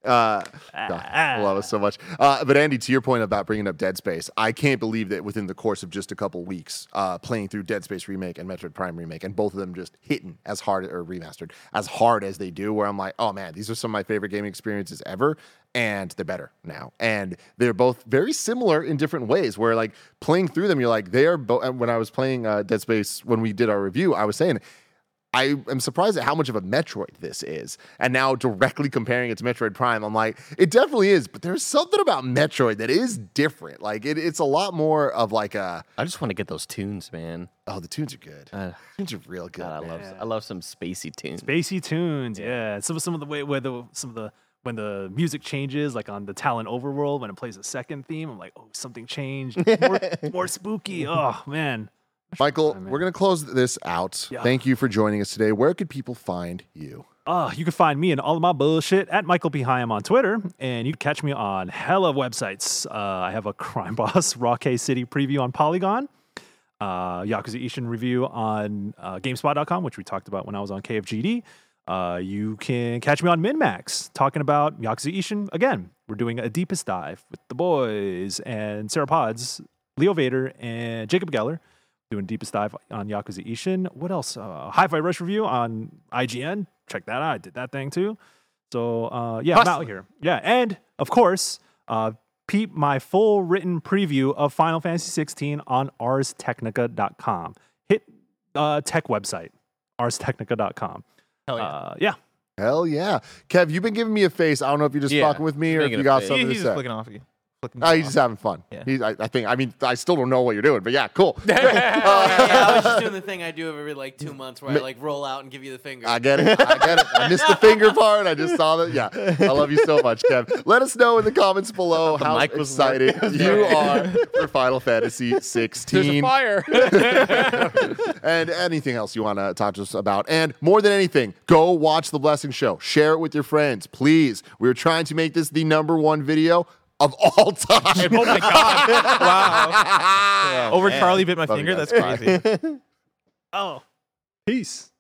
A: Uh, no, I love it so much. Uh, but Andy, to your point about bringing up Dead Space, I can't believe that within the course of just a couple weeks, uh, playing through Dead Space remake and Metroid Prime remake, and both of them just hitting as hard or remastered as hard as they do, where I'm like, oh man, these are some of my favorite gaming experiences ever, and they're better now, and they're both very similar in different ways. Where like playing through them, you're like, they are both. When I was playing uh, Dead Space when we did our review, I was saying. I am surprised at how much of a Metroid this is. And now directly comparing it to Metroid Prime, I'm like, it definitely is, but there's something about Metroid that is different. Like it, it's a lot more of like a
F: I just want to get those tunes, man.
A: oh, the tunes are good.
F: Uh,
A: tunes are real good.
F: God, I
A: man.
F: love I love some spacey tunes.
D: Spacey tunes, yeah. Some some of the way where the some of the when the music changes, like on the Tallon Overworld, when it plays a second theme, I'm like, oh, something changed, more, more spooky. Oh man,
A: Michael, we're gonna close this out.
D: Yeah.
A: Thank you for joining us today. Where could people find you?
D: Uh, you can find me and all of my bullshit at Michael P. Higham on Twitter, and you can catch me on hella websites. Uh, I have a Crime Boss Rockay City preview on Polygon. uh, Yakuza Ishin review on uh, GameSpot.com, which we talked about when I was on KFGD. Uh, you can catch me on MinMax talking about Yakuza Ishin again. We're doing a deepest dive with the boys and Sarah Pods, Leo Vader, and Jacob Geller doing deepest dive on Yakuza Ishin. What else? Uh, Hi-Fi Rush review on IGN. Check that out. I did that thing too. So uh, yeah, I'm out here. Yeah, and of course, uh, peep my full written preview of Final Fantasy 16 on arstechnica.com. Hit uh, tech website, arstechnica.com.
B: Hell yeah.
D: Uh, yeah.
A: Hell yeah. Kev, you've been giving me a face. I don't know if you're just
F: Yeah,
A: fucking with me or if you got
F: face.
A: something
B: He-
A: to
B: he's
A: say.
B: just flicking off you. Flicking
A: Oh, he's just having fun.
B: Yeah.
A: He's, I, I think. I mean, I still don't know what you're doing, but yeah, cool.
G: yeah, yeah, I was just doing the thing I do every like two months where I like roll out and give you the finger.
A: I get it. I get it. I missed the finger part. I just saw that. Yeah. I love you so much, Kev. Let us know in the comments below how
F: mic
A: excited you are for Final Fantasy
C: There's a
A: 16
C: fire.
A: and anything else you want to talk to us about. And more than anything, go watch the Blessing Show. Share it with your friends, please. We're trying to make this the number one video of all time.
B: Oh my god! wow. Oh, Over
F: man.
B: Charlie bit my
A: Love
B: finger.
A: guys.
B: That's
A: Bye.
B: crazy.
D: Oh, peace.